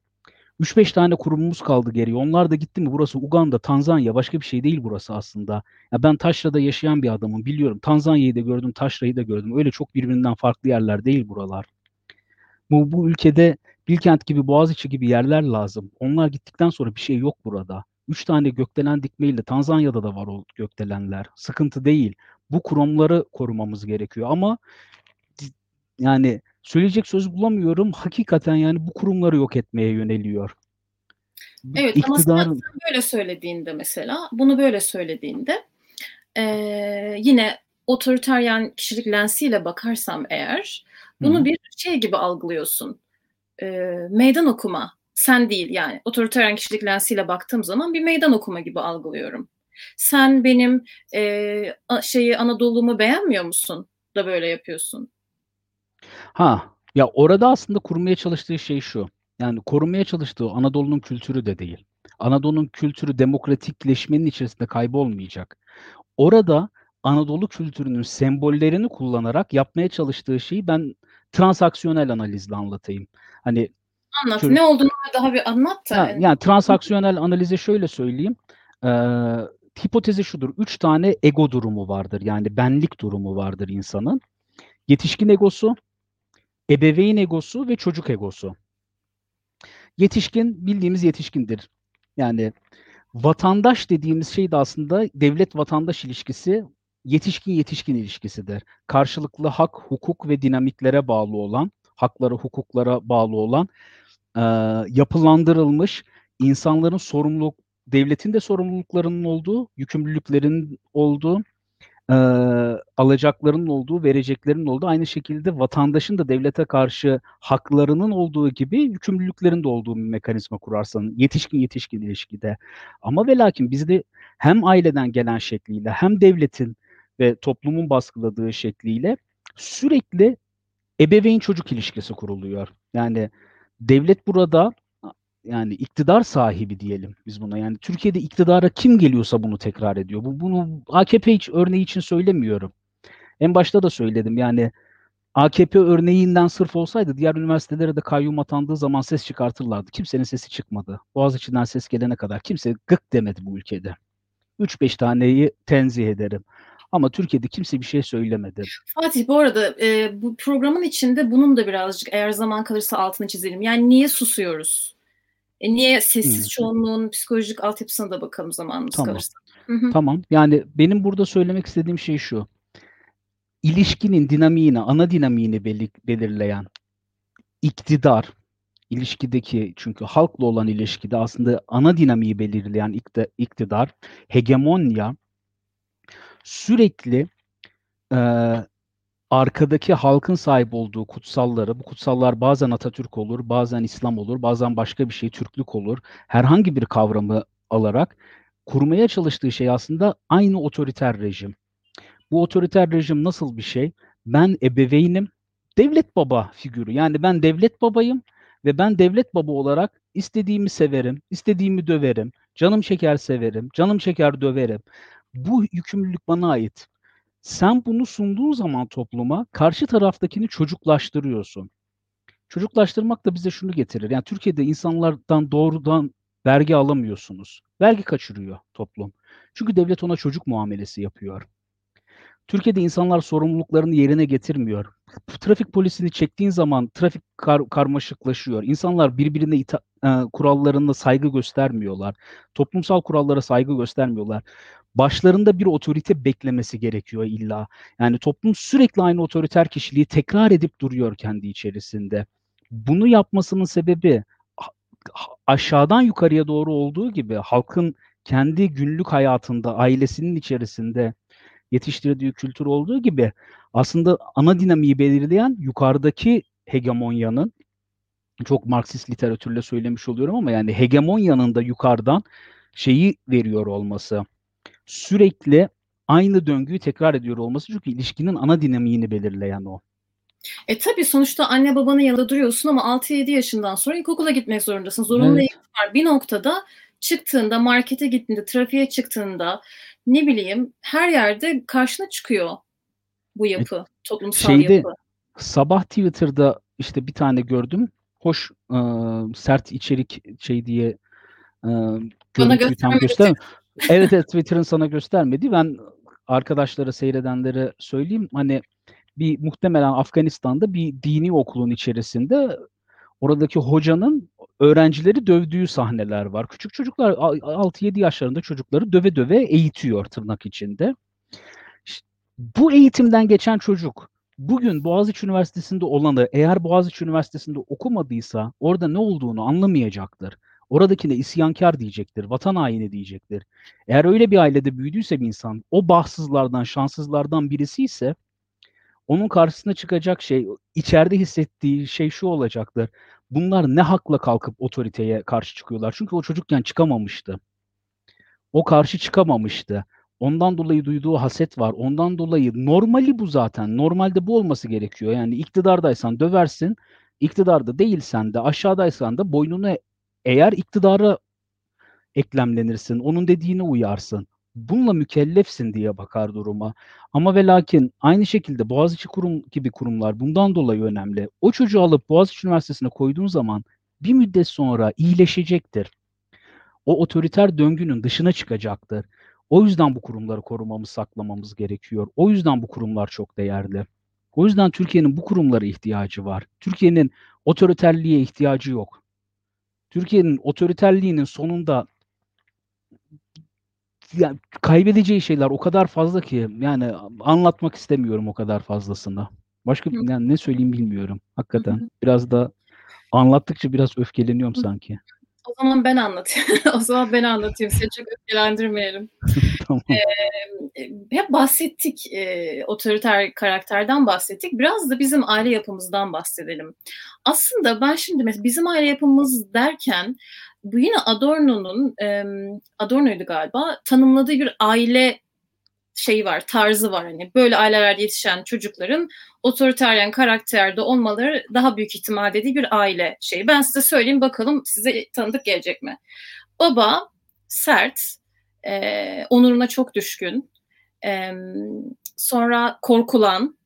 [SPEAKER 1] 3-5 tane kurumumuz kaldı geriye. Onlar da gitti mi burası Uganda, Tanzanya başka bir şey değil burası aslında. Ya ben Taşra'da yaşayan bir adamım biliyorum. Tanzanya'yı da gördüm, Taşra'yı da gördüm. Öyle çok birbirinden farklı yerler değil buralar. Bu, bu ülkede Bilkent gibi, Boğaziçi gibi yerler lazım. Onlar gittikten sonra bir şey yok burada. Üç tane gökdelen dikmeyle Tanzanya'da da var o gökdelenler. Sıkıntı değil. Bu kurumları korumamız gerekiyor ama yani söyleyecek söz bulamıyorum. Hakikaten yani bu kurumları yok etmeye yöneliyor.
[SPEAKER 2] Evet ama sen,
[SPEAKER 1] iktidarın
[SPEAKER 2] sen böyle söylediğinde mesela, bunu böyle söylediğinde eee, yine otoriteryen kişilik lensiyle bakarsam eğer bunu
[SPEAKER 1] hı.
[SPEAKER 2] bir şey gibi algılıyorsun. Eee, meydan okuma. Sen değil yani otoriteryen kişilik lensiyle baktığım zaman bir meydan okuma gibi algılıyorum. Sen benim eee, a- şeyi Anadolu'mu beğenmiyor musun da böyle yapıyorsun?
[SPEAKER 1] Ha, ya orada aslında kurmaya çalıştığı şey şu. Yani korumaya çalıştığı Anadolu'nun kültürü de değil. Anadolu'nun kültürü demokratikleşmenin içerisinde kaybolmayacak. Orada Anadolu kültürünün sembollerini kullanarak yapmaya çalıştığı şeyi ben transaksiyonel analizle anlatayım. Hani
[SPEAKER 2] Anlat.
[SPEAKER 1] şöyle
[SPEAKER 2] Ne olduğunu daha bir anlat da.
[SPEAKER 1] Ha, yani transaksiyonel analize şöyle söyleyeyim. Ee, hipotezi şudur. Üç tane ego durumu vardır. Yani benlik durumu vardır insanın. Yetişkin egosu, ebeveyn egosu ve çocuk egosu. Yetişkin bildiğimiz yetişkindir. Yani vatandaş dediğimiz şey de aslında devlet vatandaş ilişkisi yetişkin yetişkin ilişkisidir. Karşılıklı hak, hukuk ve dinamiklere bağlı olan, haklara, hukuklara bağlı olan e, yapılandırılmış insanların sorumluluk, devletin de sorumluluklarının olduğu, yükümlülüklerinin olduğu, e, alacaklarının olduğu, vereceklerinin olduğu, aynı şekilde vatandaşın da devlete karşı haklarının olduğu gibi yükümlülüklerin de olduğu bir mekanizma kurarsan yetişkin yetişkin ilişkide. Ama ve lakin bizde hem aileden gelen şekliyle hem devletin ve toplumun baskıladığı şekliyle sürekli ebeveyn çocuk ilişkisi kuruluyor. Yani devlet burada yani iktidar sahibi diyelim biz buna. Yani Türkiye'de iktidara kim geliyorsa bunu tekrar ediyor. Bu bunu AKP hiç örneği için söylemiyorum. En başta da söyledim yani AKP örneğinden sırf olsaydı diğer üniversitelere de kayyum atandığı zaman ses çıkartırlardı. Kimsenin sesi çıkmadı. Boğaziçi'nden ses gelene kadar kimse gık demedi bu ülkede. 3-5 taneyi tenzih ederim. Ama Türkiye'de kimse bir şey söylemedi.
[SPEAKER 2] Fatih bu arada e, bu programın içinde bunun da birazcık eğer zaman kalırsa altını çizelim. Yani niye susuyoruz? E, niye sessiz çoğunluğun psikolojik altyapısına da bakalım zamanımız
[SPEAKER 1] tamam.
[SPEAKER 2] kalırsa.
[SPEAKER 1] Hı-hı. Tamam. Yani benim burada söylemek istediğim şey şu. İlişkinin dinamiğini, ana dinamiğini belirleyen iktidar, ilişkideki çünkü halkla olan ilişkide aslında ana dinamiği belirleyen iktidar, hegemonya sürekli e, arkadaki halkın sahip olduğu kutsalları, bu kutsallar bazen Atatürk olur, bazen İslam olur, bazen başka bir şey, Türklük olur. Herhangi bir kavramı alarak kurmaya çalıştığı şey aslında aynı otoriter rejim. Bu otoriter rejim nasıl bir şey? Ben ebeveynim, devlet baba figürü. Yani ben devlet babayım ve ben devlet baba olarak istediğimi severim, istediğimi döverim, canım çeker severim, canım çeker döverim. Bu yükümlülük bana ait. Sen bunu sunduğun zaman topluma karşı taraftakini çocuklaştırıyorsun. Çocuklaştırmak da bize şunu getirir. Yani Türkiye'de insanlardan doğrudan vergi alamıyorsunuz. Vergi kaçırıyor toplum. Çünkü devlet ona çocuk muamelesi yapıyor. Türkiye'de insanlar sorumluluklarını yerine getirmiyor. Trafik polisini çektiğin zaman trafik kar- karmaşıklaşıyor. İnsanlar birbirine ita- e, kurallarına saygı göstermiyorlar. Toplumsal kurallara saygı göstermiyorlar. Başlarında bir otorite beklemesi gerekiyor illa. Yani toplum sürekli aynı otoriter kişiliği tekrar edip duruyor kendi içerisinde. Bunu yapmasının sebebi aşağıdan yukarıya doğru olduğu gibi halkın kendi günlük hayatında, ailesinin içerisinde yetiştirdiği kültür olduğu gibi aslında ana dinamiği belirleyen yukarıdaki hegemonyanın çok Marksist literatürle söylemiş oluyorum ama yani hegemonyanın da yukarıdan şeyi veriyor olması. Sürekli aynı döngüyü tekrar ediyor olması çünkü ilişkinin ana dinamiğini belirleyen o.
[SPEAKER 2] E tabii sonuçta anne babanın yanında duruyorsun ama 6-7 yaşından sonra ilkokula gitmek zorundasın. Zorunlu evet. var. Bir noktada çıktığında, markete gittiğinde, trafiğe çıktığında ne bileyim her yerde karşına çıkıyor bu yapı, e, toplumsal şeyde, yapı.
[SPEAKER 1] Sabah Twitter'da işte bir tane gördüm. Hoş e, sert içerik şey diye e, tam göster. Evet evet Twitter'ın sana göstermedi. Ben arkadaşlara seyredenlere söyleyeyim. Hani bir muhtemelen Afganistan'da bir dini okulun içerisinde oradaki hocanın öğrencileri dövdüğü sahneler var. Küçük çocuklar 6-7 yaşlarında çocukları döve döve eğitiyor tırnak içinde. Bu eğitimden geçen çocuk bugün Boğaziçi Üniversitesi'nde olanı eğer Boğaziçi Üniversitesi'nde okumadıysa orada ne olduğunu anlamayacaktır. Oradakine isyankar diyecektir, vatan haini diyecektir. Eğer öyle bir ailede büyüdüyse bir insan, o bahtsızlardan, şanssızlardan birisi ise onun karşısına çıkacak şey, içeride hissettiği şey şu olacaktır. Bunlar ne hakla kalkıp otoriteye karşı çıkıyorlar? Çünkü o çocukken çıkamamıştı. O karşı çıkamamıştı. Ondan dolayı duyduğu haset var. Ondan dolayı normali bu zaten. Normalde bu olması gerekiyor. Yani iktidardaysan döversin. İktidarda değilsen de aşağıdaysan da boynunu eğer iktidara eklemlenirsin. Onun dediğine uyarsın bununla mükellefsin diye bakar duruma. Ama ve lakin aynı şekilde Boğaziçi kurum gibi kurumlar bundan dolayı önemli. O çocuğu alıp Boğaziçi Üniversitesi'ne koyduğun zaman bir müddet sonra iyileşecektir. O otoriter döngünün dışına çıkacaktır. O yüzden bu kurumları korumamız, saklamamız gerekiyor. O yüzden bu kurumlar çok değerli. O yüzden Türkiye'nin bu kurumlara ihtiyacı var. Türkiye'nin otoriterliğe ihtiyacı yok. Türkiye'nin otoriterliğinin sonunda yani kaybedeceği şeyler o kadar fazla ki yani anlatmak istemiyorum o kadar fazlasını. Başka yani ne söyleyeyim bilmiyorum. Hakikaten biraz da anlattıkça biraz öfkeleniyorum sanki.
[SPEAKER 2] O zaman ben anlatayım. o zaman ben anlatayım. Seni çok öfkelendirmeyelim. tamam. Ee, hep bahsettik. E, otoriter karakterden bahsettik. Biraz da bizim aile yapımızdan bahsedelim. Aslında ben şimdi mesela bizim aile yapımız derken bu yine Adorno'nun Adorno'ydu galiba tanımladığı bir aile şeyi var, tarzı var. Hani böyle ailelerde yetişen çocukların otoriteryen karakterde olmaları daha büyük ihtimal dediği bir aile şeyi. Ben size söyleyeyim bakalım size tanıdık gelecek mi? Baba sert, e, onuruna çok düşkün, e, sonra korkulan,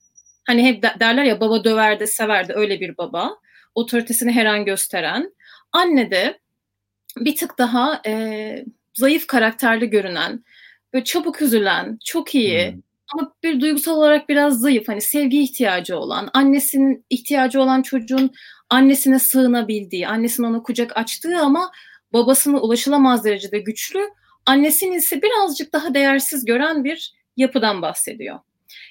[SPEAKER 2] hani hep derler ya baba döver de sever de öyle bir baba. Otoritesini her an gösteren. Anne de bir tık daha e, zayıf karakterli görünen, böyle çabuk üzülen, çok iyi hmm. ama bir duygusal olarak biraz zayıf, hani sevgi ihtiyacı olan, annesinin ihtiyacı olan çocuğun annesine sığınabildiği, annesinin ona kucak açtığı ama babasına ulaşılamaz derecede güçlü, annesini ise birazcık daha değersiz gören bir yapıdan bahsediyor.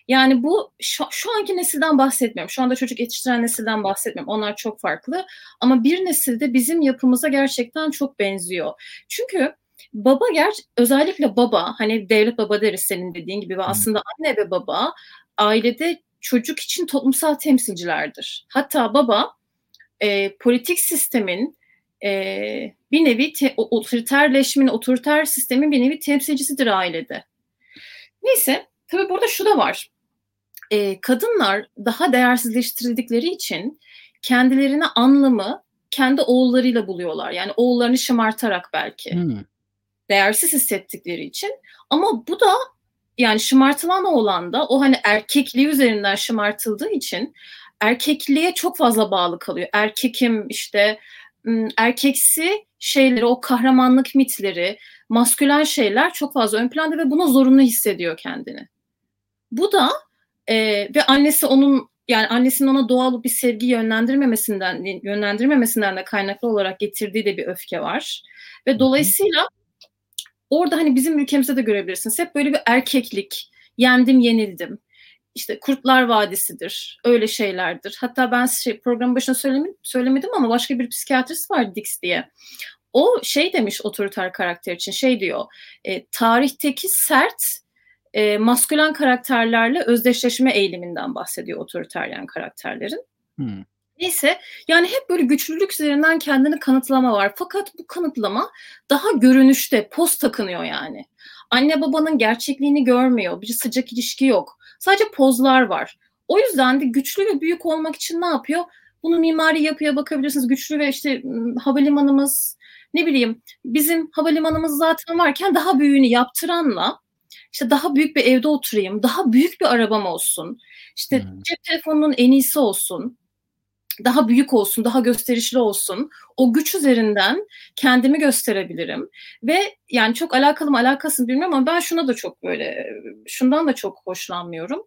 [SPEAKER 2] Yani bu şu, şu anki nesilden bahsetmiyorum. Şu anda çocuk yetiştiren nesilden bahsetmiyorum. Onlar çok farklı. Ama bir nesilde bizim yapımıza gerçekten çok benziyor. Çünkü baba ger özellikle baba hani devlet baba deriz senin dediğin gibi ve aslında anne ve baba ailede çocuk için toplumsal temsilcilerdir. Hatta baba e, politik sistemin e, bir nevi te, otoriterleşmenin, otoriter sistemin bir nevi temsilcisidir ailede. Neyse tabii burada şu da var. E, kadınlar daha değersizleştirildikleri için kendilerine anlamı kendi oğullarıyla buluyorlar. Yani oğullarını şımartarak belki. Hmm. Değersiz hissettikleri için. Ama bu da yani şımartılan oğlan da o hani erkekliği üzerinden şımartıldığı için erkekliğe çok fazla bağlı kalıyor. Erkekim işte erkeksi şeyleri, o kahramanlık mitleri, maskülen şeyler çok fazla ön planda ve buna zorunlu hissediyor kendini. Bu da e, ve annesi onun yani annesinin ona doğal bir sevgi yönlendirmemesinden yönlendirmemesinden de kaynaklı olarak getirdiği de bir öfke var. Ve dolayısıyla orada hani bizim ülkemizde de görebilirsiniz. Hep böyle bir erkeklik, yendim yenildim. İşte Kurtlar Vadisi'dir, öyle şeylerdir. Hatta ben şey, programın başına söylemedim, ama başka bir psikiyatrist var Dix diye. O şey demiş otoriter karakter için, şey diyor, e, tarihteki sert e, maskülen karakterlerle özdeşleşme eğiliminden bahsediyor otoriteryen karakterlerin. Hmm. Neyse yani hep böyle güçlülük üzerinden kendini kanıtlama var. Fakat bu kanıtlama daha görünüşte, post takınıyor yani. Anne babanın gerçekliğini görmüyor. Bir sıcak ilişki yok. Sadece pozlar var. O yüzden de güçlü ve büyük olmak için ne yapıyor? Bunu mimari yapıya bakabilirsiniz. Güçlü ve işte havalimanımız ne bileyim bizim havalimanımız zaten varken daha büyüğünü yaptıranla işte daha büyük bir evde oturayım, daha büyük bir arabam olsun, işte hmm. cep telefonunun en iyisi olsun, daha büyük olsun, daha gösterişli olsun. O güç üzerinden kendimi gösterebilirim. Ve yani çok alakalı mı alakasını bilmiyorum ama ben şuna da çok böyle, şundan da çok hoşlanmıyorum.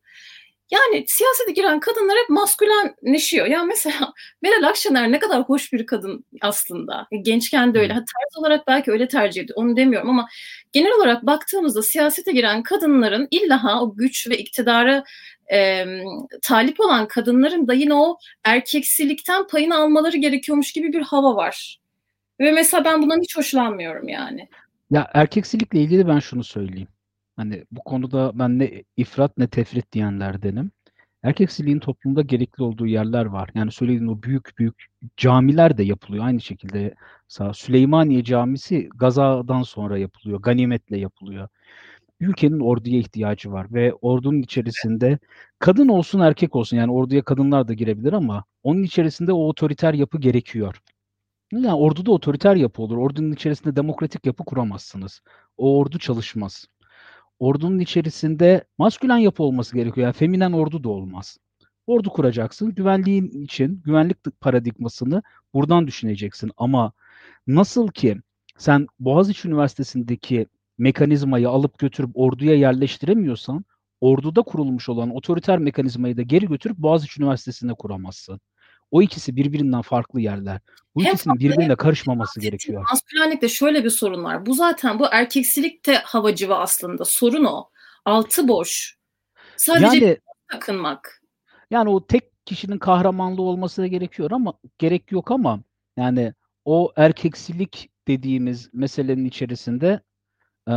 [SPEAKER 2] Yani siyasete giren kadınlar hep maskülenleşiyor. Ya mesela Meral Akşener ne kadar hoş bir kadın aslında. Gençken de öyle. Ha, tarz olarak belki öyle tercih ediyor. Onu demiyorum ama genel olarak baktığımızda siyasete giren kadınların illa o güç ve iktidara e, talip olan kadınların da yine o erkeksilikten payını almaları gerekiyormuş gibi bir hava var. Ve mesela ben bundan hiç hoşlanmıyorum yani.
[SPEAKER 1] Ya erkeksilikle ilgili ben şunu söyleyeyim. Hani bu konuda ben ne ifrat ne tefrit diyenlerdenim. Erkeksiliğin toplumda gerekli olduğu yerler var. Yani söylediğin o büyük büyük camiler de yapılıyor aynı şekilde. Mesela Süleymaniye Camisi gazadan sonra yapılıyor, ganimetle yapılıyor. Ülkenin orduya ihtiyacı var ve ordunun içerisinde kadın olsun erkek olsun yani orduya kadınlar da girebilir ama onun içerisinde o otoriter yapı gerekiyor. Yani orduda otoriter yapı olur. Ordunun içerisinde demokratik yapı kuramazsınız. O ordu çalışmaz ordunun içerisinde maskülen yapı olması gerekiyor. Yani feminen ordu da olmaz. Ordu kuracaksın. Güvenliğin için güvenlik paradigmasını buradan düşüneceksin. Ama nasıl ki sen Boğaziçi Üniversitesi'ndeki mekanizmayı alıp götürüp orduya yerleştiremiyorsan orduda kurulmuş olan otoriter mekanizmayı da geri götürüp Boğaziçi Üniversitesi'nde kuramazsın. O ikisi birbirinden farklı yerler. Bu hem ikisinin birbirine karışmaması gerekiyor.
[SPEAKER 2] Maskülenlikte şöyle bir sorun var. Bu zaten bu erkeksilik de havacıva aslında. Sorun o. Altı boş. Sadece yani, takınmak.
[SPEAKER 1] Yani o tek kişinin kahramanlığı olması da gerekiyor ama gerek yok ama yani o erkeksilik dediğimiz meselenin içerisinde e,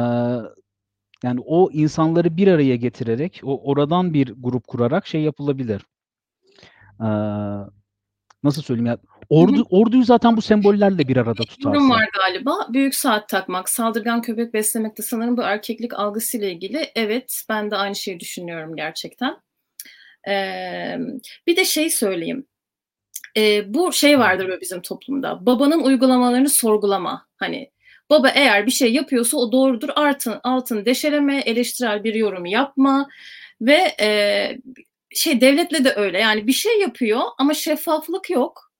[SPEAKER 1] yani o insanları bir araya getirerek o oradan bir grup kurarak şey yapılabilir. E, nasıl söyleyeyim ya ordu orduyu zaten bu sembollerle bir arada
[SPEAKER 2] Bir
[SPEAKER 1] tutarsın.
[SPEAKER 2] yorum var galiba. Büyük saat takmak, saldırgan köpek beslemek de sanırım bu erkeklik algısıyla ilgili. Evet, ben de aynı şeyi düşünüyorum gerçekten. Ee, bir de şey söyleyeyim. Ee, bu şey vardır böyle bizim toplumda. Babanın uygulamalarını sorgulama. Hani baba eğer bir şey yapıyorsa o doğrudur. Altın, altın deşeleme, eleştirel bir yorum yapma ve e, şey devletle de öyle. Yani bir şey yapıyor ama şeffaflık yok.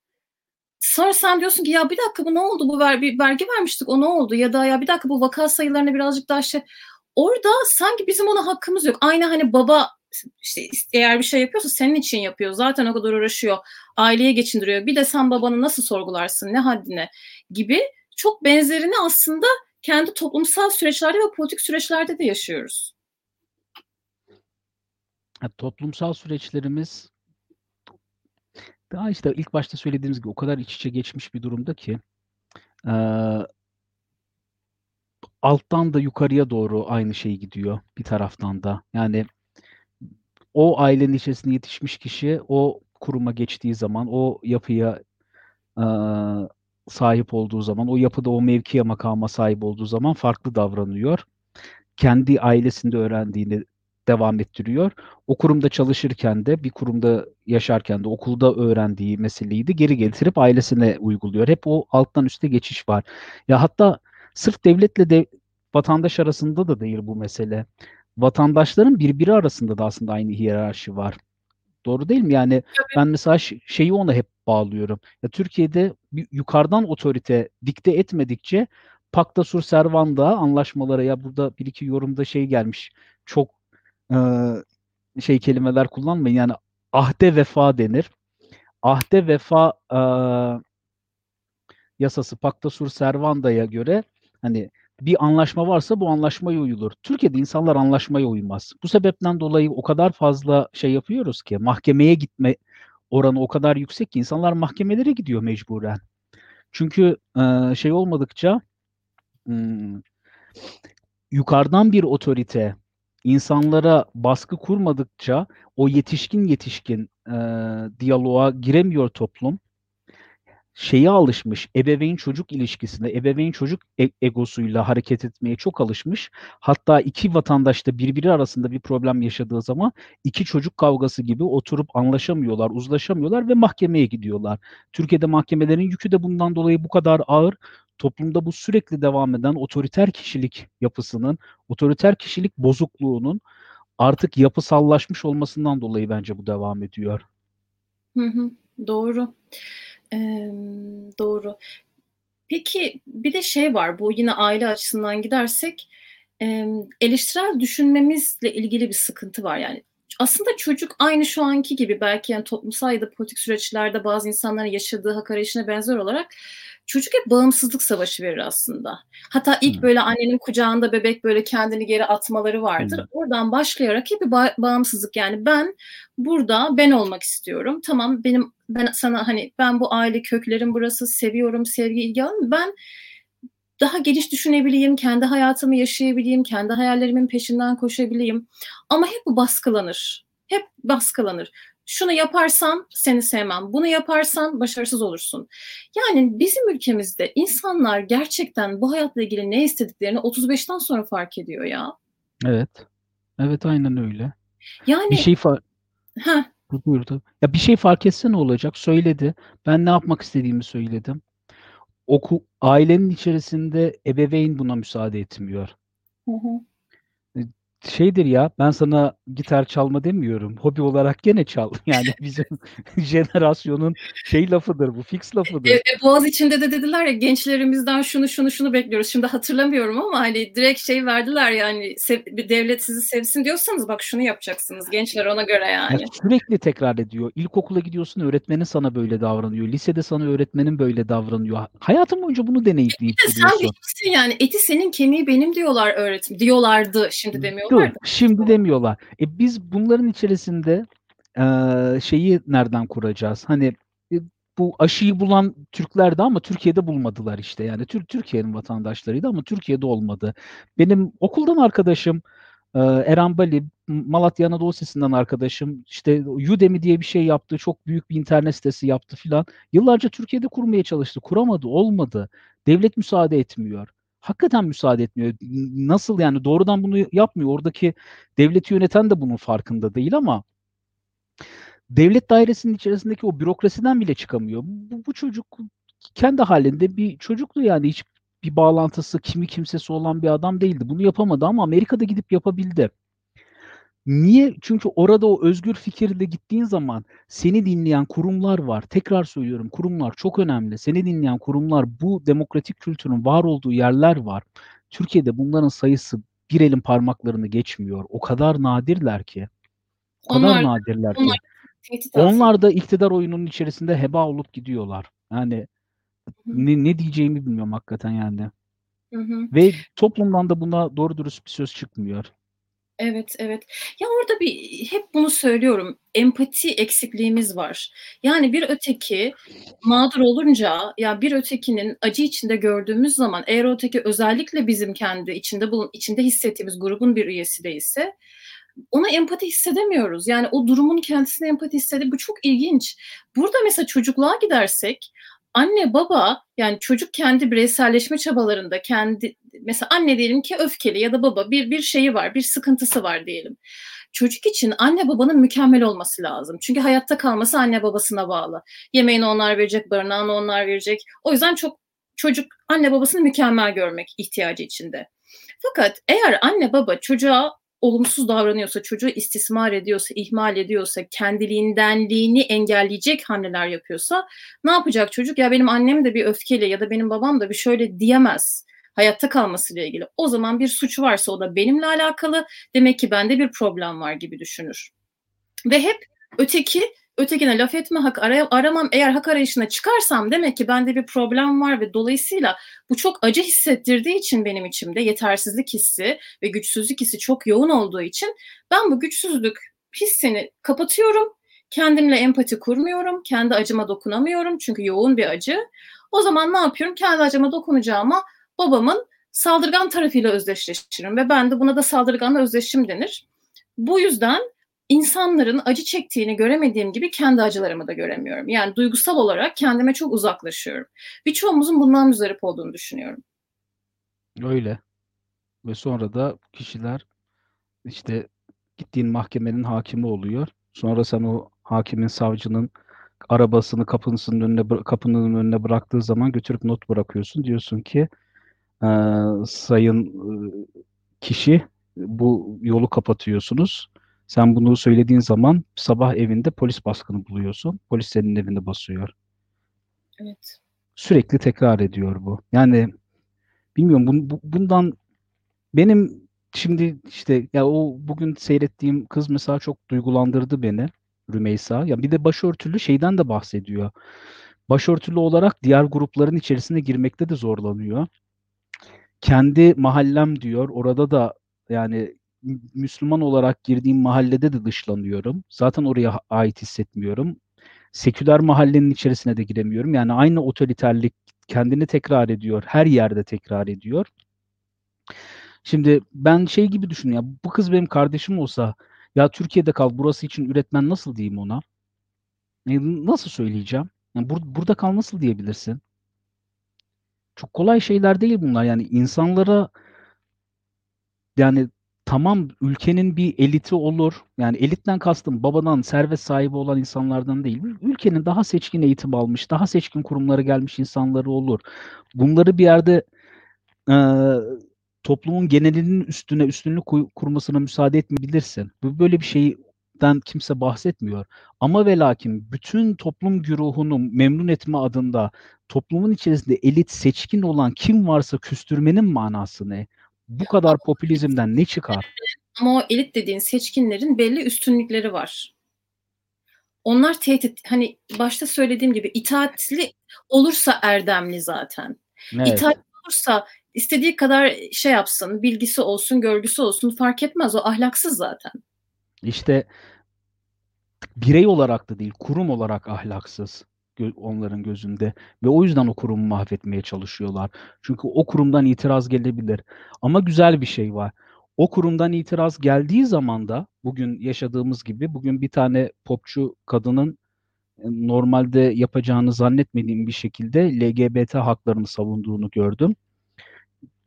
[SPEAKER 2] Sonra sen diyorsun ki ya bir dakika bu ne oldu? Bu ver, bir vergi vermiştik o ne oldu? Ya da ya bir dakika bu vaka sayılarına birazcık daha şey. Orada sanki bizim ona hakkımız yok. Aynı hani baba işte eğer bir şey yapıyorsa senin için yapıyor. Zaten o kadar uğraşıyor. Aileye geçindiriyor. Bir de sen babanı nasıl sorgularsın? Ne haddine? Gibi çok benzerini aslında kendi toplumsal süreçlerde ve politik süreçlerde de yaşıyoruz.
[SPEAKER 1] Ya, toplumsal süreçlerimiz daha işte ilk başta söylediğimiz gibi o kadar iç içe geçmiş bir durumda ki eee alttan da yukarıya doğru aynı şey gidiyor bir taraftan da. Yani o ailenin içerisinde yetişmiş kişi o kuruma geçtiği zaman, o yapıya eee, sahip olduğu zaman, o yapıda o mevkiye makama sahip olduğu zaman farklı davranıyor. Kendi ailesinde öğrendiğini devam ettiriyor. O kurumda çalışırken de, bir kurumda yaşarken de, okulda öğrendiği meseleyi de geri getirip ailesine uyguluyor. Hep o alttan üste geçiş var. Ya hatta sırf devletle de vatandaş arasında da değil bu mesele. Vatandaşların birbiri arasında da aslında aynı hiyerarşi var. Doğru değil mi? Yani
[SPEAKER 2] Tabii.
[SPEAKER 1] ben mesela şeyi ona hep bağlıyorum. Ya Türkiye'de bir yukarıdan otorite dikte etmedikçe Pacta Sur Servanda anlaşmalara ya burada bir iki yorumda şey gelmiş. Çok eee, şey kelimeler kullanmayın. Yani ahde vefa denir. Ahde vefa eee, yasası Pacta Sur Servanda'ya göre hani bir anlaşma varsa bu anlaşmaya uyulur. Türkiye'de insanlar anlaşmaya uymaz. Bu sebepten dolayı o kadar fazla şey yapıyoruz ki mahkemeye gitme oranı o kadar yüksek ki insanlar mahkemelere gidiyor mecburen. Çünkü eee, şey olmadıkça hmm, yukarıdan bir otorite insanlara baskı kurmadıkça o yetişkin yetişkin eee diyaloğa giremiyor toplum. Şeye alışmış, ebeveyn çocuk ilişkisine, ebeveyn çocuk e- egosuyla hareket etmeye çok alışmış. Hatta iki vatandaş da birbiri arasında bir problem yaşadığı zaman iki çocuk kavgası gibi oturup anlaşamıyorlar, uzlaşamıyorlar ve mahkemeye gidiyorlar. Türkiye'de mahkemelerin yükü de bundan dolayı bu kadar ağır. Toplumda bu sürekli devam eden otoriter kişilik yapısının, otoriter kişilik bozukluğunun artık yapısallaşmış olmasından dolayı bence bu devam ediyor.
[SPEAKER 2] Hı hı, doğru. Emm, doğru. Peki bir de şey var, bu yine aile açısından gidersek, emm, eleştirel düşünmemizle ilgili bir sıkıntı var. Yani aslında çocuk aynı şu anki gibi belki yani toplumsal ya da politik süreçlerde bazı insanların yaşadığı hak arayışına benzer olarak çocuk hep bağımsızlık savaşı verir aslında. Hatta ilk böyle annenin kucağında bebek böyle kendini geri atmaları vardır.
[SPEAKER 1] Hıı.
[SPEAKER 2] Oradan başlayarak hep bir ba bağımsızlık yani ben burada ben olmak istiyorum. Tamam benim ben sana hani ben bu aile köklerim burası, seviyorum, sevgi, ilgi alanım. Ben daha geniş düşünebileyim, kendi hayatımı yaşayabileyim, kendi hayallerimin peşinden koşabileyim. Ama hep bu baskılanır. Hep baskılanır. Şunu yaparsan seni sevmem, bunu yaparsan başarısız olursun. Yani bizim ülkemizde insanlar gerçekten bu hayatla ilgili ne istediklerini 35'ten sonra fark ediyor ya.
[SPEAKER 1] Evet. Evet, aynen öyle. Bir
[SPEAKER 2] Yani
[SPEAKER 1] şey fa
[SPEAKER 2] Heh.
[SPEAKER 1] Bu buyur tabii. Ya bir şey fark etse ne olacak? Söyledi. Ben ne yapmak istediğimi söyledim. Oku ailenin içerisinde ebeveyn buna müsaade etmiyor.
[SPEAKER 2] Hı hı.
[SPEAKER 1] Şeydir ya, ben sana gitar çalma demiyorum. Hobi olarak gene çal. Yani bizim jenerasyonun şey lafıdır bu, fix
[SPEAKER 2] E
[SPEAKER 1] lafıdır.
[SPEAKER 2] e Boğaziçi'nde de dediler ya gençlerimizden şunu şunu şunu bekliyoruz. Şimdi hatırlamıyorum ama hani direkt şey verdiler yani sev devlet sizi sevsin diyorsanız bak şunu yapacaksınız gençler ona göre
[SPEAKER 1] Ya
[SPEAKER 2] yani.
[SPEAKER 1] sürekli tekrar ediyor. İlkokula gidiyorsun öğretmenin sana böyle davranıyor. Lisede sana öğretmenin böyle davranıyor. Ha hayatın boyunca bunu
[SPEAKER 2] Bir
[SPEAKER 1] deneyimleyip
[SPEAKER 2] de sen bilirsin yani eti senin kemiği benim diyorlar öğretim diyorlardı şimdi demiyorlar Da.
[SPEAKER 1] şimdi demiyorlar. E, biz bunların içerisinde, eee, şeyi nereden kuracağız? Hani, eee, bu aşıyı bulan Türklerdi ama Türkiye'de bulmadılar işte. Yani Tür Türkiye'nin vatandaşlarıydı ama Türkiye'de olmadı. Benim okuldan arkadaşım Eee, Eren Bali, Malatya Anadolu Sesi'nden arkadaşım. İşte Udemy diye bir şey yaptı. Çok büyük bir internet sitesi yaptı filan. Yıllarca Türkiye'de kurmaya çalıştı. Kuramadı, olmadı. Devlet müsaade etmiyor. Hakikaten müsaade etmiyor. Nasıl yani doğrudan bunu yapmıyor. Oradaki devleti yöneten de bunun farkında değil ama devlet dairesinin içerisindeki o bürokrasiden bile çıkamıyor. Bu, bu çocuk kendi halinde bir çocuktu yani hiç bir bağlantısı, kimi kimsesi olan bir adam değildi. Bunu yapamadı ama Amerika'da gidip yapabildi. Niye? Çünkü orada o özgür fikirle gittiğin zaman seni dinleyen kurumlar var. Tekrar söylüyorum kurumlar çok önemli. Seni dinleyen kurumlar bu demokratik kültürün var olduğu yerler var. Türkiye'de bunların sayısı bir elin parmaklarını geçmiyor. O kadar nadirler ki. O kadar
[SPEAKER 2] Onlar,
[SPEAKER 1] nadirler ki.
[SPEAKER 2] onlar altında.
[SPEAKER 1] Onlar da iktidar oyununun içerisinde heba olup gidiyorlar. Yani ne, ne diyeceğimi bilmiyorum hakikaten yani.
[SPEAKER 2] Hı hı.
[SPEAKER 1] Ve toplumdan da buna doğru dürüst bir söz çıkmıyor.
[SPEAKER 2] Evet, evet. Ya orada bir hep bunu söylüyorum. Empati eksikliğimiz var. Yani bir öteki mağdur olunca ya bir ötekinin acı içinde gördüğümüz zaman eğer öteki özellikle bizim kendi içinde bulun içinde hissettiğimiz grubun bir üyesi değilse ona empati hissedemiyoruz. Yani o durumun kendisine empati hissedi. Bu çok ilginç. Burada mesela çocukluğa gidersek anne baba yani çocuk kendi bireyselleşme çabalarında kendi mesela anne diyelim ki öfkeli ya da baba bir bir şeyi var, bir sıkıntısı var diyelim. Çocuk için anne babanın mükemmel olması lazım. Çünkü hayatta kalması anne babasına bağlı. Yemeğini onlar verecek, barınağını onlar verecek. O yüzden çok çocuk anne babasını mükemmel görmek ihtiyacı içinde. Fakat eğer anne baba çocuğa olumsuz davranıyorsa, çocuğu istismar ediyorsa, ihmal ediyorsa, kendiliğindenliğini engelleyecek hamleler yapıyorsa ne yapacak çocuk? Ya benim annem de bir öfkeli ya da benim babam da bir şöyle diyemez hayatta kalmasıyla ilgili. O zaman bir suç varsa o da benimle alakalı. Demek ki bende bir problem var gibi düşünür. Ve hep öteki ötekine laf etme hak aramam eğer hak arayışına çıkarsam demek ki bende bir problem var ve dolayısıyla bu çok acı hissettirdiği için benim içimde yetersizlik hissi ve güçsüzlük hissi çok yoğun olduğu için ben bu güçsüzlük hissini kapatıyorum. Kendimle empati kurmuyorum. Kendi acıma dokunamıyorum çünkü yoğun bir acı. O zaman ne yapıyorum? Kendi acıma dokunacağıma babamın saldırgan tarafıyla özdeşleşirim ve ben de buna da saldırganla özdeşim denir. Bu yüzden insanların acı çektiğini göremediğim gibi kendi acılarımı da göremiyorum. Yani duygusal olarak kendime çok uzaklaşıyorum. Birçoğumuzun bundan müzdarip olduğunu düşünüyorum.
[SPEAKER 1] Öyle. Ve sonra da kişiler işte gittiğin mahkemenin hakimi oluyor. Sonra sen o hakimin, savcının arabasını kapısının önüne kapının önüne bıraktığı zaman götürüp not bırakıyorsun. Diyorsun ki e, sayın e, kişi bu yolu kapatıyorsunuz. Sen bunu söylediğin zaman sabah evinde polis baskını buluyorsun. Polis senin evinde basıyor.
[SPEAKER 2] Evet.
[SPEAKER 1] Sürekli tekrar ediyor bu. Yani bilmiyorum bu, bu, bundan benim şimdi işte ya o bugün seyrettiğim kız mesela çok duygulandırdı beni. Rümeysa. Ya bir de başörtülü şeyden de bahsediyor. Başörtülü olarak diğer grupların içerisine girmekte de zorlanıyor. Kendi mahallem diyor. Orada da yani Müslüman olarak girdiğim mahallede de dışlanıyorum. Zaten oraya ait hissetmiyorum. Seküler mahallenin içerisine de giremiyorum. Yani aynı otoriterlik kendini tekrar ediyor. Her yerde tekrar ediyor. Şimdi ben şey gibi düşünüyorum. Bu kız benim kardeşim olsa ya Türkiye'de kal burası için üretmen nasıl diyeyim ona? E, nasıl söyleyeceğim? Yani bur burada kal nasıl diyebilirsin? Çok kolay şeyler değil bunlar. Yani insanlara yani tamam ülkenin bir eliti olur. Yani elitten kastım babadan servet sahibi olan insanlardan değil. Ülkenin daha seçkin eğitim almış, daha seçkin kurumlara gelmiş insanları olur. Bunları bir yerde e, toplumun genelinin üstüne üstünlük kurmasına müsaade etmeyebilirsin. Böyle bir şeyden kimse bahsetmiyor. Ama ve lakin bütün toplum güruhunu memnun etme adında toplumun içerisinde elit seçkin olan kim varsa küstürmenin manası ne? Bu kadar popülizmden ne çıkar?
[SPEAKER 2] Ama o elit dediğin seçkinlerin belli üstünlükleri var. Onlar tehdit, hani başta söylediğim gibi itaatli olursa erdemli zaten. Evet. İtaat olursa istediği kadar şey yapsın, bilgisi olsun, görgüsü olsun fark etmez. O ahlaksız zaten.
[SPEAKER 1] İşte birey olarak da değil, kurum olarak ahlaksız onların gözünde ve o yüzden o kurumu mahvetmeye çalışıyorlar. Çünkü o kurumdan itiraz gelebilir. Ama güzel bir şey var. O kurumdan itiraz geldiği zaman da bugün yaşadığımız gibi bugün bir tane popçu kadının e, normalde yapacağını zannetmediğim bir şekilde LGBT haklarını savunduğunu gördüm.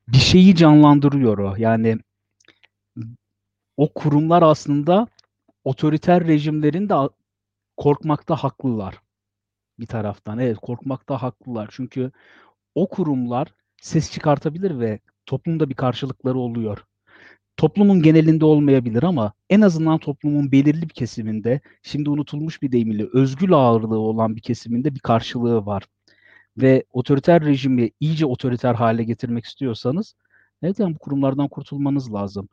[SPEAKER 1] Bir şeyi canlandırıyor o. Yani o kurumlar aslında otoriter rejimlerin de korkmakta haklılar bir taraftan. Evet korkmakta haklılar. Çünkü o kurumlar ses çıkartabilir ve toplumda bir karşılıkları oluyor. Toplumun genelinde olmayabilir ama en azından toplumun belirli bir kesiminde, şimdi unutulmuş bir deyimiyle özgül ağırlığı olan bir kesiminde bir karşılığı var. Ve otoriter rejimi iyice otoriter hale getirmek istiyorsanız, evet yani bu kurumlardan kurtulmanız lazım.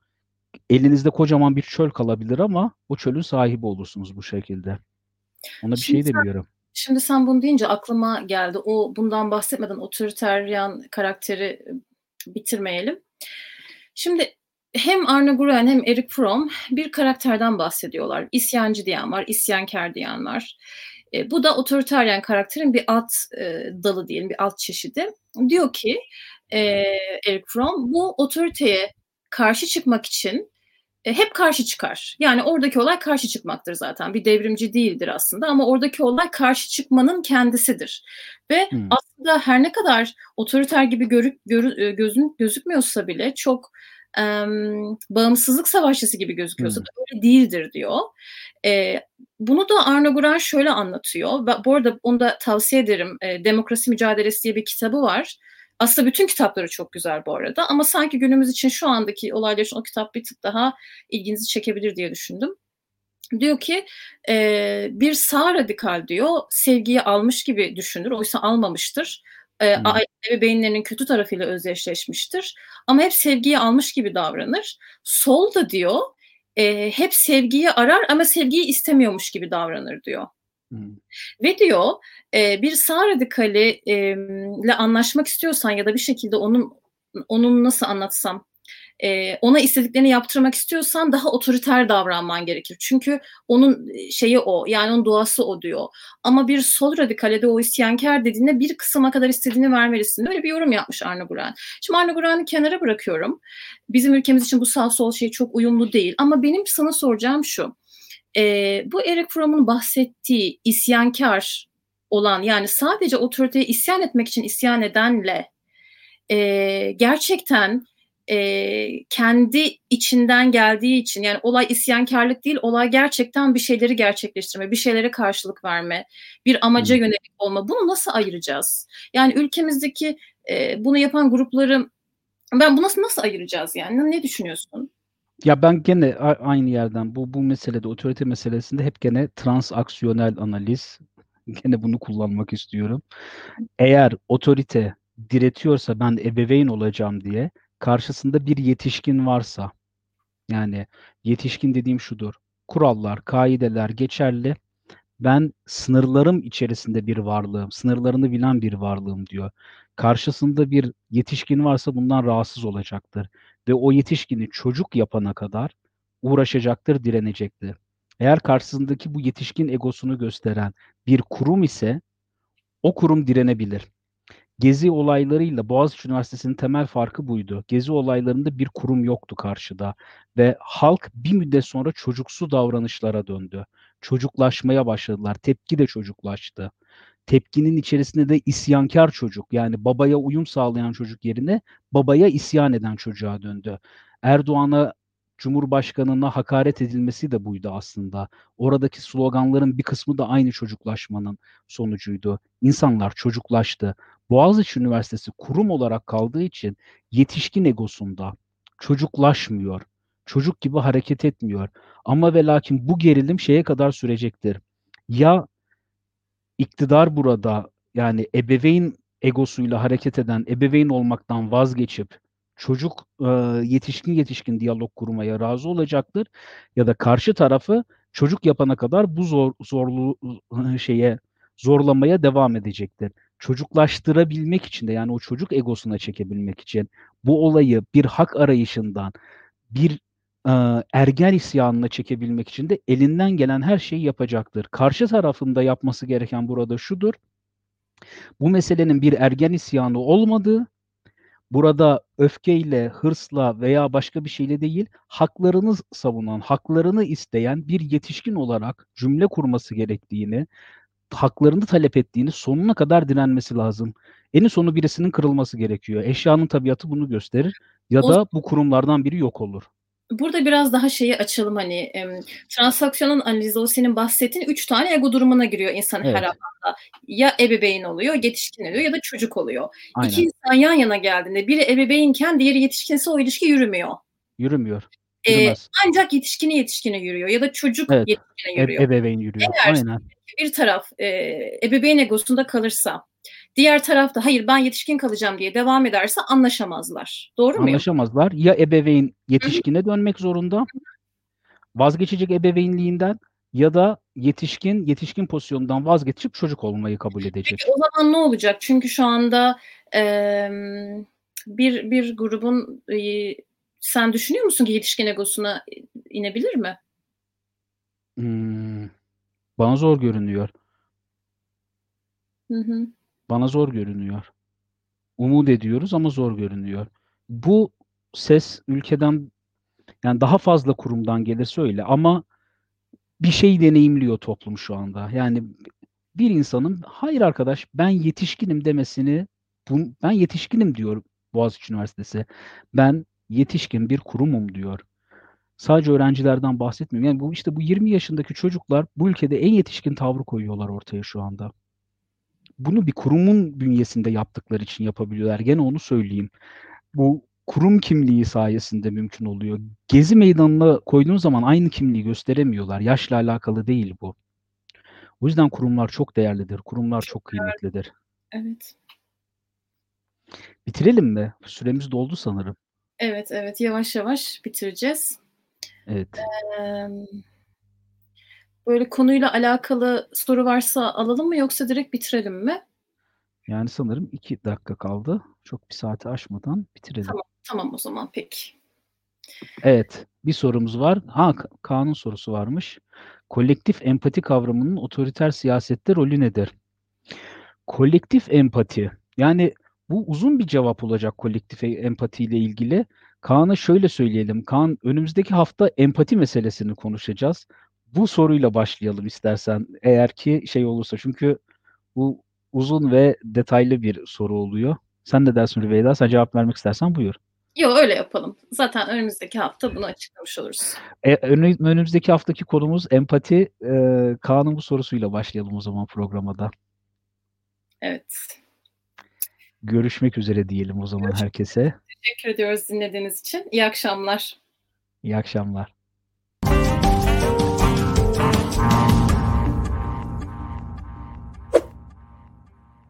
[SPEAKER 1] Elinizde kocaman bir çöl kalabilir ama o çölün sahibi olursunuz bu şekilde. Ona bir
[SPEAKER 2] Şimdi
[SPEAKER 1] şey demiyorum.
[SPEAKER 2] Şimdi sen bunu deyince aklıma geldi. O bundan bahsetmeden otoriteryan karakteri bitirmeyelim. Şimdi hem Arne Gruen hem Eric Fromm bir karakterden bahsediyorlar. İsyancı diyen var, isyankar diyen var. E, bu da otoriteryen karakterin bir alt e, dalı diyelim, bir alt çeşidi. Diyor ki e, Eric Fromm bu otoriteye karşı çıkmak için hep karşı çıkar. Yani oradaki olay karşı çıkmaktır zaten. Bir devrimci değildir aslında ama oradaki olay karşı çıkmanın kendisidir. Ve
[SPEAKER 1] Hmm.
[SPEAKER 2] aslında her ne kadar otoriter gibi görük, görü, gözün, gözükmüyorsa bile çok em, bağımsızlık savaşçısı gibi gözüküyorsa
[SPEAKER 1] Hmm.
[SPEAKER 2] da öyle değildir diyor. E, bunu da Arne Guran şöyle anlatıyor. Bu arada onu da tavsiye ederim. E, Demokrasi Mücadelesi diye bir kitabı var. Aslında bütün kitapları çok güzel bu arada ama sanki günümüz için şu andaki olaylar için o kitap bir tık daha ilginizi çekebilir diye düşündüm. Diyor ki e, bir sağ radikal diyor sevgiyi almış gibi düşünür oysa almamıştır. E,
[SPEAKER 1] Hmm.
[SPEAKER 2] aile ebeveynlerinin kötü tarafıyla özdeşleşmiştir ama hep sevgiyi almış gibi davranır. Sol da diyor e, hep sevgiyi arar ama sevgiyi istemiyormuş gibi davranır diyor. Ve diyor bir sağ radikali ile anlaşmak istiyorsan ya da bir şekilde onun onun nasıl anlatsam ona istediklerini yaptırmak istiyorsan daha otoriter davranman gerekir. Çünkü onun şeyi o yani onun doğası o diyor. Ama bir sol radikale de o isyankar dediğinde bir kısma kadar istediğini vermelisin. Böyle bir yorum yapmış Arne Guren. Şimdi Arne Guren'i kenara bırakıyorum. Bizim ülkemiz için bu sağ sol şey çok uyumlu değil. Ama benim sana soracağım şu. E, bu Eric Fromm'un bahsettiği isyankar olan yani sadece otoriteye isyan etmek için isyan edenle e, gerçekten e, kendi içinden geldiği için yani olay isyankarlık değil olay gerçekten bir şeyleri gerçekleştirme, bir şeylere karşılık verme, bir amaca yönelik olma. Bunu nasıl ayıracağız? Yani ülkemizdeki e, bunu yapan grupları ben bunu nasıl, nasıl ayıracağız yani? Ne düşünüyorsun?
[SPEAKER 1] Ya ben gene aynı yerden bu bu meselede otorite meselesinde hep gene transaksiyonel analiz gene bunu kullanmak istiyorum. Eğer otorite diretiyorsa ben ebeveyn olacağım diye karşısında bir yetişkin varsa yani yetişkin dediğim şudur. Kurallar, kaideler geçerli. Ben sınırlarım içerisinde bir varlığım, sınırlarını bilen bir varlığım diyor. Karşısında bir yetişkin varsa bundan rahatsız olacaktır. Ve o yetişkini çocuk yapana kadar uğraşacaktır, direnecektir. Eğer karşısındaki bu yetişkin egosunu gösteren bir kurum ise o kurum direnebilir. Gezi olaylarıyla Boğaziçi Üniversitesi'nin temel farkı buydu. Gezi olaylarında bir kurum yoktu karşıda ve halk bir müddet sonra çocuksu davranışlara döndü. Çocuklaşmaya başladılar. Tepki de çocuklaştı. Tepkinin içerisinde de isyankar çocuk yani babaya uyum sağlayan çocuk yerine babaya isyan eden çocuğa döndü. Erdoğan'a Cumhurbaşkanına hakaret edilmesi de buydu aslında. Oradaki sloganların bir kısmı da aynı çocuklaşmanın sonucuydu. İnsanlar çocuklaştı. Boğaziçi Üniversitesi kurum olarak kaldığı için yetişkin egosunda çocuklaşmıyor. Çocuk gibi hareket etmiyor. Ama ve lakin bu gerilim şeye kadar sürecektir. Ya iktidar burada yani ebeveyn egosuyla hareket eden, ebeveyn olmaktan vazgeçip çocuk yetişkin yetişkin diyalog kurmaya razı olacaktır ya da karşı tarafı çocuk yapana kadar bu zor zorlu şeye zorlamaya devam edecektir. Çocuklaştırabilmek için de yani o çocuk egosuna çekebilmek için bu olayı bir hak arayışından bir ergen isyanına çekebilmek için de elinden gelen her şeyi yapacaktır. Karşı tarafında yapması gereken burada şudur. Bu meselenin bir ergen isyanı olmadığı, burada öfkeyle, hırsla veya başka bir şeyle değil, haklarını savunan, haklarını isteyen bir yetişkin olarak cümle kurması gerektiğini, haklarını talep ettiğini, sonuna kadar direnmesi lazım. Eni sonu birisinin kırılması gerekiyor. Eşyanın tabiatı bunu gösterir ya da bu kurumlardan biri yok olur.
[SPEAKER 2] Burada biraz daha şeyi açalım hani em, transaksiyonun analizi o senin bahsettiğin üç tane ego durumuna giriyor insan
[SPEAKER 1] Evet.
[SPEAKER 2] her alanda. Ya ebeveyn oluyor, yetişkin oluyor ya da çocuk oluyor.
[SPEAKER 1] Aynen.
[SPEAKER 2] İki insan yan yana geldiğinde biri ebeveynken diğeri yetişkinse o ilişki yürümüyor.
[SPEAKER 1] Yürümüyor.
[SPEAKER 2] Ee, ancak yetişkine yetişkine yürüyor ya da çocuk
[SPEAKER 1] Evet.
[SPEAKER 2] yetişkine
[SPEAKER 1] E-
[SPEAKER 2] yürüyor.
[SPEAKER 1] ebeveyn yürüyor.
[SPEAKER 2] Eğer-
[SPEAKER 1] Aynen.
[SPEAKER 2] bir taraf e, ebeveyn egosunda kalırsa, diğer taraf da hayır ben yetişkin kalacağım diye devam ederse anlaşamazlar. Doğru muyum?
[SPEAKER 1] Anlaşamazlar. Ya ebeveyn yetişkine dönmek zorunda, vazgeçecek ebeveynliğinden ya da yetişkin yetişkin pozisyonundan vazgeçip çocuk olmayı kabul edecek.
[SPEAKER 2] Peki o zaman ne olacak? Çünkü şu anda em, bir bir grubun e, sen düşünüyor musun ki yetişkin egosuna inebilir mi?
[SPEAKER 1] Hmm, bana zor görünüyor.
[SPEAKER 2] Hı hı.
[SPEAKER 1] Bana zor görünüyor. Umut ediyoruz ama zor görünüyor. Bu ses ülkeden yani daha fazla kurumdan gelirse öyle ama bir şey deneyimliyor toplum şu anda. Yani bir insanın hayır arkadaş ben yetişkinim demesini ben yetişkinim diyor Boğaziçi Üniversitesi. Ben yetişkin bir kurumum diyor. Sadece öğrencilerden bahsetmiyorum. Yani bu işte bu 20 yaşındaki çocuklar bu ülkede en yetişkin tavrı koyuyorlar ortaya şu anda. Bunu bir kurumun bünyesinde yaptıkları için yapabiliyorlar. Gene onu söyleyeyim. Bu kurum kimliği sayesinde mümkün oluyor. Gezi meydanına koyduğun zaman aynı kimliği gösteremiyorlar. Yaşla alakalı değil bu. O yüzden kurumlar çok değerlidir. Kurumlar çok kıymetlidir.
[SPEAKER 2] Evet.
[SPEAKER 1] Bitirelim mi? Süremiz doldu sanırım.
[SPEAKER 2] Evet, evet. Yavaş yavaş bitireceğiz.
[SPEAKER 1] Evet.
[SPEAKER 2] Em, Böyle konuyla alakalı soru varsa alalım mı yoksa direkt bitirelim mi?
[SPEAKER 1] Yani sanırım iki dakika kaldı. Çok bir saati aşmadan bitirelim.
[SPEAKER 2] Tamam. Tamam o zaman peki.
[SPEAKER 1] Evet, bir sorumuz var. Ha, kanun sorusu varmış. Kolektif empati kavramının otoriter siyasette rolü nedir? Kolektif empati. Yani bu uzun bir cevap olacak kolektif e- empati ile ilgili. Kaan'a şöyle söyleyelim. Kaan, önümüzdeki hafta empati meselesini konuşacağız. Bu soruyla başlayalım istersen. Eğer ki şey olursa. Çünkü bu uzun ve detaylı bir soru oluyor. Sen ne dersin Rüveyda? Sen cevap vermek istersen buyur.
[SPEAKER 2] Yok öyle yapalım. Zaten önümüzdeki hafta bunu açıklamış oluruz.
[SPEAKER 1] E, önü- önümüzdeki haftaki konumuz empati. E, Kaan'ın bu sorusuyla başlayalım o zaman programa da.
[SPEAKER 2] Evet.
[SPEAKER 1] Görüşmek üzere diyelim o zaman herkese.
[SPEAKER 2] Teşekkür ediyoruz dinlediğiniz için. İyi akşamlar.
[SPEAKER 1] İyi akşamlar. Thank you.